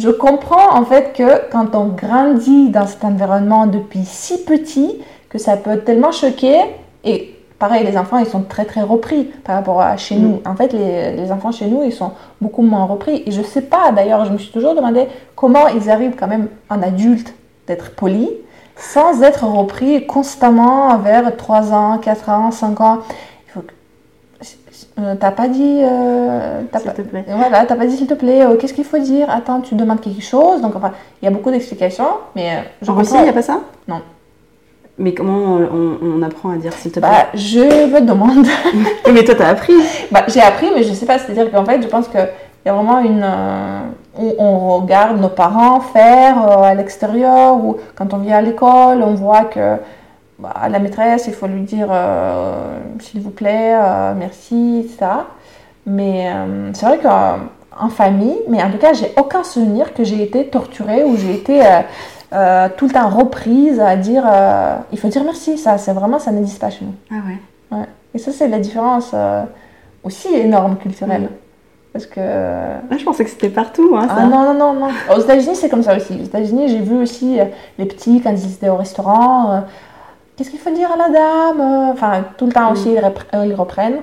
Je comprends en fait que quand on grandit dans cet environnement depuis si petit, que ça peut tellement choquer. Et pareil, les enfants, ils sont très très repris par rapport à chez Mm. nous. En fait, les, les enfants chez nous, ils sont beaucoup moins repris. Et je sais pas, d'ailleurs, je me suis toujours demandé comment ils arrivent quand même en adulte d'être polis sans être repris constamment vers 3 ans, 4 ans, 5 ans. Il que... Euh, T'as pas dit... euh, S'il pas- te plaît. voilà, t'as pas dit s'il te plaît, euh, qu'est-ce qu'il faut dire? Attends, tu demandes quelque chose. Donc, enfin, il y a beaucoup d'explications, mais En Russie, il n'y a pas ça? Non. Mais comment on, on apprend à dire s'il te plaît? Bah, je me demande. Mais toi t'as appris. bah, j'ai appris, mais je sais pas. C'est-à-dire qu'en fait, je pense qu'il y a vraiment une. où on regarde nos parents faire à l'extérieur, ou quand on vient à l'école, on voit que bah, à la maîtresse, il faut lui dire euh, s'il vous plaît, euh, merci, etc. Mais euh, c'est vrai qu'en famille, mais en tout cas, j'ai aucun souvenir que j'ai été torturée ou j'ai été tout le temps reprise à dire il faut dire merci. Ça, c'est vraiment, ça n'existe pas chez nous. Ah ouais. Ouais. Et ça, c'est la différence aussi énorme culturelle. Mm. Parce que. Ah, je pensais que c'était partout. Hein, ça. Ah non, non, non, non. Aux États-Unis, c'est comme ça aussi. Aux États-Unis, j'ai vu aussi les petits, quand ils étaient au restaurant, qu'est-ce qu'il faut dire à la dame Euh, Enfin, tout le temps Mm. aussi, ils, repre- euh, ils reprennent.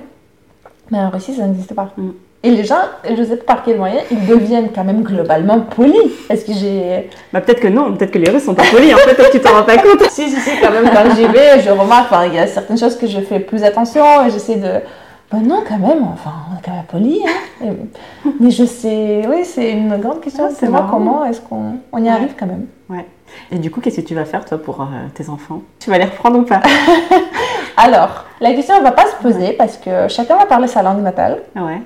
Mais en Russie, ça n'existe pas. Mm. Et les gens, je sais pas par quel moyen, ils deviennent quand même globalement polis. Est-ce que j'ai. Bah peut-être que non, peut-être que les Russes sont pas polis. En fait, toi, tu t'en rends pas compte. Si, si, si, quand même, quand j'y vais, je remarque, il y a certaines choses que je fais plus attention et j'essaie de. Ben non, quand même, enfin, on est quand même poli. Hein. Mais je sais, oui, c'est une grande question. Ah, c'est moi, comment est-ce qu'on on y Ouais. arrive quand même Ouais. Et du coup, qu'est-ce que tu vas faire, toi, pour euh, tes enfants? Tu vas les reprendre ou pas? Alors, la question ne va pas se poser parce que chacun va parler sa langue natale. Ouais.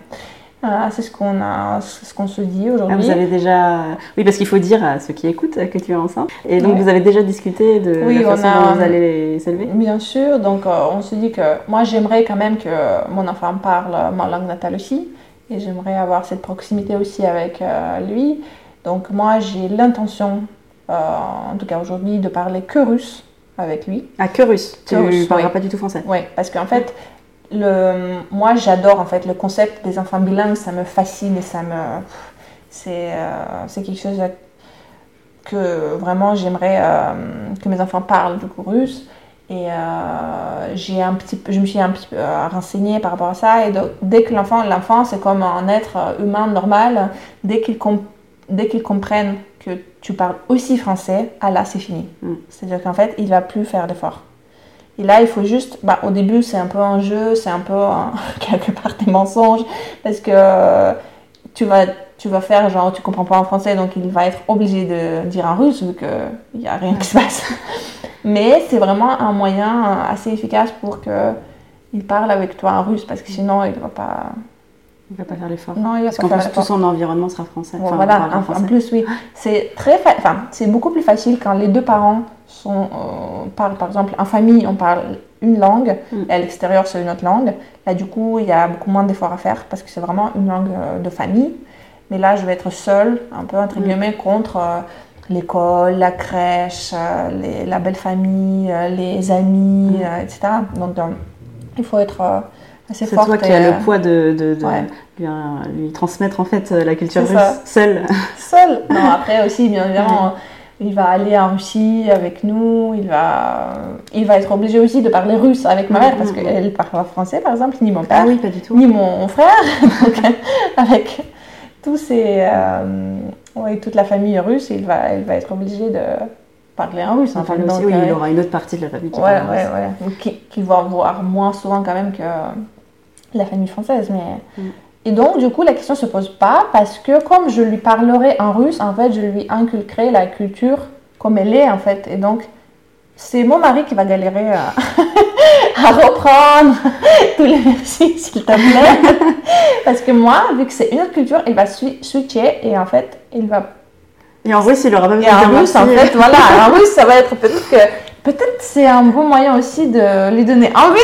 Ah, c'est ce qu'on a, ce qu'on se dit Ah, aujourd'hui. vous avez déjà. Oui, parce qu'il faut dire à ceux qui écoutent que tu es enceinte. Et donc, vous avez déjà discuté de Oui, la on façon a- dont vous allez les élever? Bien sûr, donc euh, on se dit que moi j'aimerais quand même que mon enfant parle ma langue natale aussi et j'aimerais avoir cette proximité aussi avec euh, lui. Donc moi j'ai l'intention, euh, en tout cas aujourd'hui, de parler que russe avec lui. Ah, que russe. Tu russe, parleras oui. pas du tout français. Oui, parce qu'en fait, le, moi j'adore en fait le concept des enfants bilingues, ça me fascine et ça me, c'est euh, quelque chose que vraiment j'aimerais euh, que mes enfants parlent du coup russe. Et euh, j'ai un petit, je me suis un petit peu euh, renseignée par rapport à ça. Et donc, dès que l'enfant, l'enfant c'est comme un être euh, humain normal. Dès qu'il com- qu'il comprenne tu parles aussi français, ah là c'est fini. Mm. C'est-à-dire qu'en fait, il va plus faire d'efforts. Et là, il faut juste, bah, au début, c'est un peu un jeu, c'est un peu un- quelque part des mensonges, parce que euh, tu vas, tu vas faire genre, tu comprends pas en français, donc il va être obligé de dire en russe, vu qu'il n'y a rien qui se passe. Mais c'est vraiment un moyen assez efficace pour que il parle avec toi en russe, parce que sinon, il va pas. Il va pas faire l'effort. Non, il va Parce qu'en plus, tout son environnement sera français. Bon, Enfin, voilà, en, en français. plus, oui. C'est très fa- enfin, c'est beaucoup plus facile quand les deux parents sont, euh, parlent, par exemple, en famille, on parle une langue, Mm. et à l'extérieur, c'est une autre langue. Là, du coup, il y a beaucoup moins d'efforts à faire parce que c'est vraiment une langue euh, de famille. Mais là, je vais être seule, un peu, entre Mm. guillemets, contre euh, l'école, la crèche, euh, les- la belle famille, les amis, Mm. etc. Donc, il faut être C'est toi qui as euh, le poids de, de- de ouais. lui, euh, lui transmettre en fait euh, la culture russe seule. seul. Non, après aussi, bien évidemment, il va aller en Russie avec nous. Il va, il va être obligé aussi de parler russe avec ma mère parce Mhm. qu'elle parle pas français, par exemple, ni mon Ah père, oui, pas du tout. ni mon frère. Donc, avec tous ces, euh, ouais, toute la famille russe, il va, il va être obligé de parler en russe. en Enfin, Donc, oui, euh, il aura une autre partie de la famille qui Ouais, parle ouais, russe. ouais. Donc, Qui, qui va voir moins souvent quand même que la famille française. Mais... Mm. Et donc, du coup, la question se pose pas parce que comme je lui parlerai en russe, en fait, je lui inculquerai la culture comme elle est, en fait. Et donc, c'est mon mari qui va galérer à, à reprendre tous les merci, s'il te plaît. parce que moi, vu que c'est une autre culture, il va swi- switcher et en fait, il va Et en russe, il aura pas besoin de dire russe, en fait, voilà, en russe, ça va être peut-être que. Peut-être c'est un bon moyen aussi de lui donner envie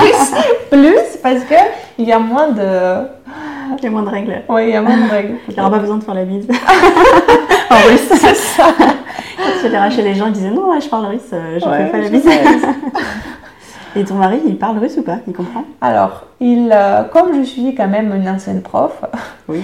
russe plus parce que il y a moins de. Il y a moins de règles. Oui, il y a moins de règles. Il n'aura pas besoin de faire la bise. en russe. C'est ça. Quand chez les gens, il disait non, là, je parle russe, euh, je Ouais, fais pas la bise. Et ton mari, il parle russe ou pas? Il comprend? Alors, il, euh, comme je suis quand même une ancienne prof, Oui.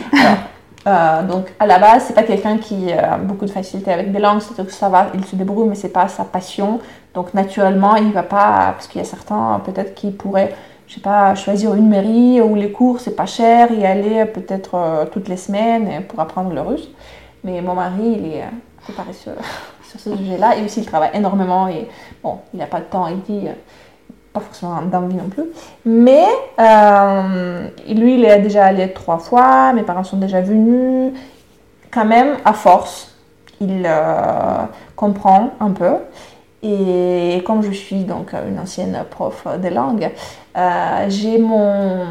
Euh, donc à la base, c'est pas quelqu'un qui euh, a beaucoup de facilité avec des langues, c'est-à-dire que ça va, il se débrouille, mais c'est pas sa passion. Donc naturellement, il va pas, parce qu'il y a certains peut-être qui pourraient, je sais pas, choisir une mairie où les cours c'est pas cher, y aller peut-être euh, toutes les semaines pour apprendre le russe. Mais mon mari, il est euh, paresseux sur ce sujet-là, et aussi il travaille énormément et bon, il n'a pas de temps, il dit. Pas forcément d'envie non plus. Mais euh, lui, il est déjà allé trois fois, mes parents sont déjà venus. Quand même, à force, il euh, comprend un peu. Et comme je suis donc une ancienne prof de langue, euh, j'ai mon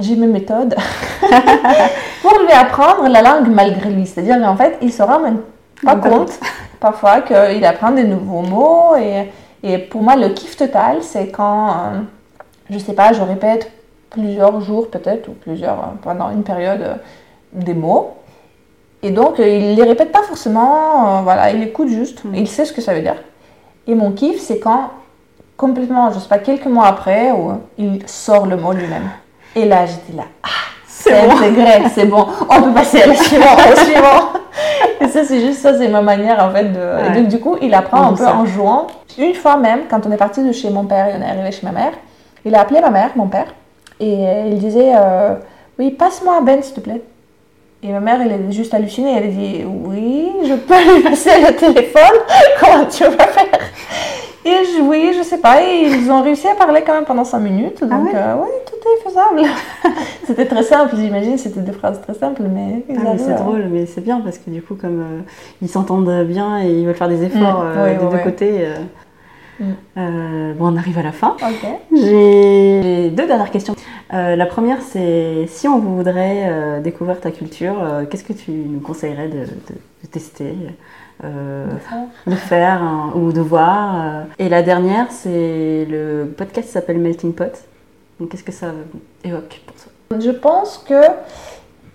j'ai mes méthodes pour lui apprendre la langue malgré lui. C'est-à-dire qu'en fait, il se rend même Pas compte parfois qu'il apprend des nouveaux mots. Et, et pour moi, le kiff total, c'est quand, euh, je sais pas, je répète plusieurs jours peut-être, ou plusieurs, euh, pendant une période, euh, des mots. Et donc, euh, il les répète pas forcément, voilà, il écoute juste, Mm. il sait ce que ça veut dire. Et mon kiff, c'est quand, complètement, je sais pas, quelques mois après, où il sort le mot lui-même. Et là, j'étais là, ah, c'est intégré, c'est bon, on peut passer à la suivante, à la suivante. Et ça, c'est juste ça, c'est ma manière en fait de. Et donc, du coup, il apprend En un peu en jouant. Une fois même, quand on est parti de chez mon père et on est arrivé chez ma mère, il a appelé ma mère, mon père, et euh, il disait euh, Oui, passe-moi Ben, s'il te plaît. Et ma mère, elle est juste hallucinée. Elle a dit Oui, je peux lui passer le téléphone. Comment tu vas faire? Et oui, je sais pas, ils ont réussi à parler quand même pendant 5 minutes. Donc, ouais? euh, ouais, tout est faisable. c'était très simple, j'imagine, c'était des phrases très simples, mais Ah, mais c'est drôle, mais c'est bien parce que du coup, comme euh, ils s'entendent bien et ils veulent faire des efforts Mm, euh, ouais, des ouais, deux côtés. euh, Mm. bon, on arrive à la fin. J'ai deux dernières questions. Euh, la première, c'est si on voudrait euh, découvrir ta culture, qu'est-ce que tu nous conseillerais de, de- de tester, euh, de faire hein, ou de voir euh. Et la dernière, c'est le podcast qui s'appelle Melting Pot. Donc, qu'est-ce que ça évoque pour toi? Je pense que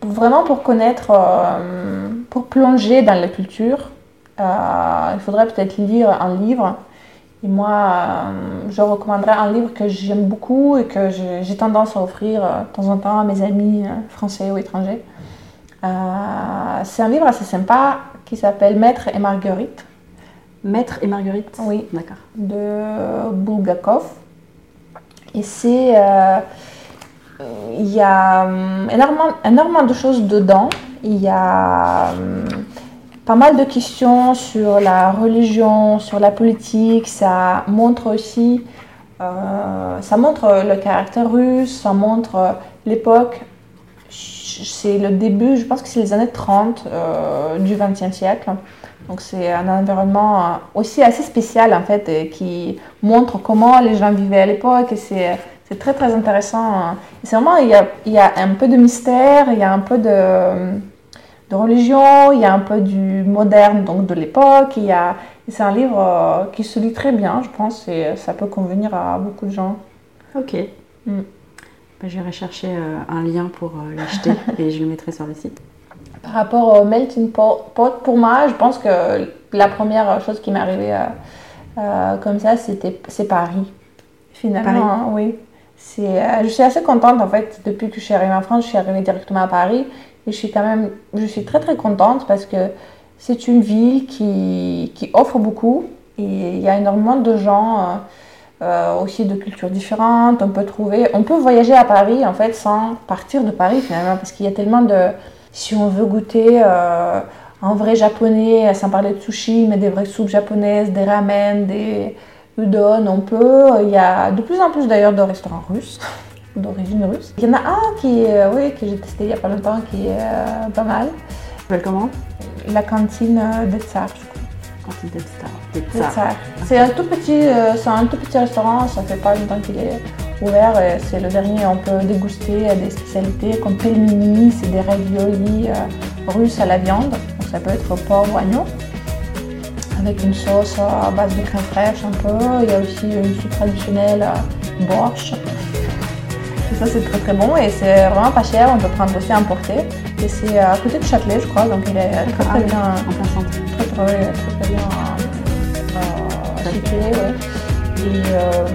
vraiment pour connaître, euh, pour plonger dans la culture, euh, il faudrait peut-être lire un livre. Et moi, euh, je recommanderais un livre que j'aime beaucoup et que j'ai j'ai tendance à offrir euh, de temps en temps à mes amis euh, français ou étrangers. Euh, C'est un livre assez sympa qui s'appelle Maître et Marguerite Maître et Marguerite Oui. D'accord. de Bulgakov. Et c'est. euh, il y a hum, énormément, énormément de choses dedans. Il y a hum, pas mal de questions sur la religion, sur la politique. Ça montre aussi. euh, ça montre le caractère russe, ça montre l'époque. C'est le début, je pense que c'est les années 30 euh, du XXe siècle. Donc c'est un environnement euh, aussi assez spécial en fait et qui montre comment les gens vivaient à l'époque et c'est c'est très très intéressant. hein. Et C'est vraiment il y, a, il y a un peu de mystère, il y a un peu de, de religion, il y a un peu du moderne donc de l'époque. Il y a c'est un livre euh, qui se lit très bien, je pense, et ça peut convenir à beaucoup de gens. Ok. Mm. J'irai chercher euh, un lien pour euh, l'acheter et je le mettrai sur le site. Par rapport au melting pot, pot, pour moi, je pense que la première chose qui m'est arrivée euh, comme ça, c'était c'est Paris. Finalement, Paris? hein, oui. C'est, euh, je suis assez contente en fait. Depuis que je suis arrivée en France, je suis arrivée directement à Paris et je suis quand même, je suis très très contente parce que c'est une ville qui, qui offre beaucoup et il y a énormément de gens. euh, euh, aussi de cultures différentes, on peut trouver, on peut voyager à Paris en fait sans partir de Paris finalement parce qu'il y a tellement de, si on veut goûter euh, un vrai japonais, sans parler de sushi, mais des vraies soupes japonaises, des ramen, des udon, on peut. Il y a de plus en plus d'ailleurs de restaurants russes, d'origine russe. Il y en a un qui, est, oui, que j'ai testé il n'y a pas longtemps, qui est euh, pas mal. Tu comment? La cantine euh, de Tsar, je crois. C'est un tout petit, euh, c'est un tout petit restaurant, ça fait pas longtemps qu'il est ouvert et c'est le dernier. On peut déguster des spécialités comme pelmeni, c'est des raviolis euh, russes à la viande, donc ça peut être porc ou agneau, avec une sauce à base de crème fraîche un peu. Il y a aussi une soupe traditionnelle borscht. Et ça c'est très très bon et c'est vraiment pas cher. On peut prendre aussi à emporter. Et c'est à côté de Châtelet, je crois, donc il est très Ah très oui, bien En plein centre. très très, très, très bien euh, situé. ouais. Et, euh,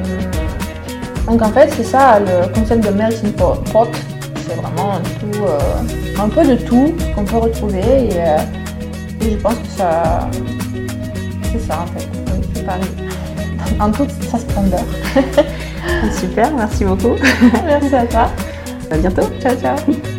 donc en fait c'est ça le concept de melting pot. c'est vraiment un, tout, euh, un peu de tout qu'on peut retrouver et, euh, et je pense que ça c'est ça en fait. Oui, c'est Paris. En toute sa splendeur. Super, merci beaucoup. Merci à toi. À bientôt. Ciao ciao.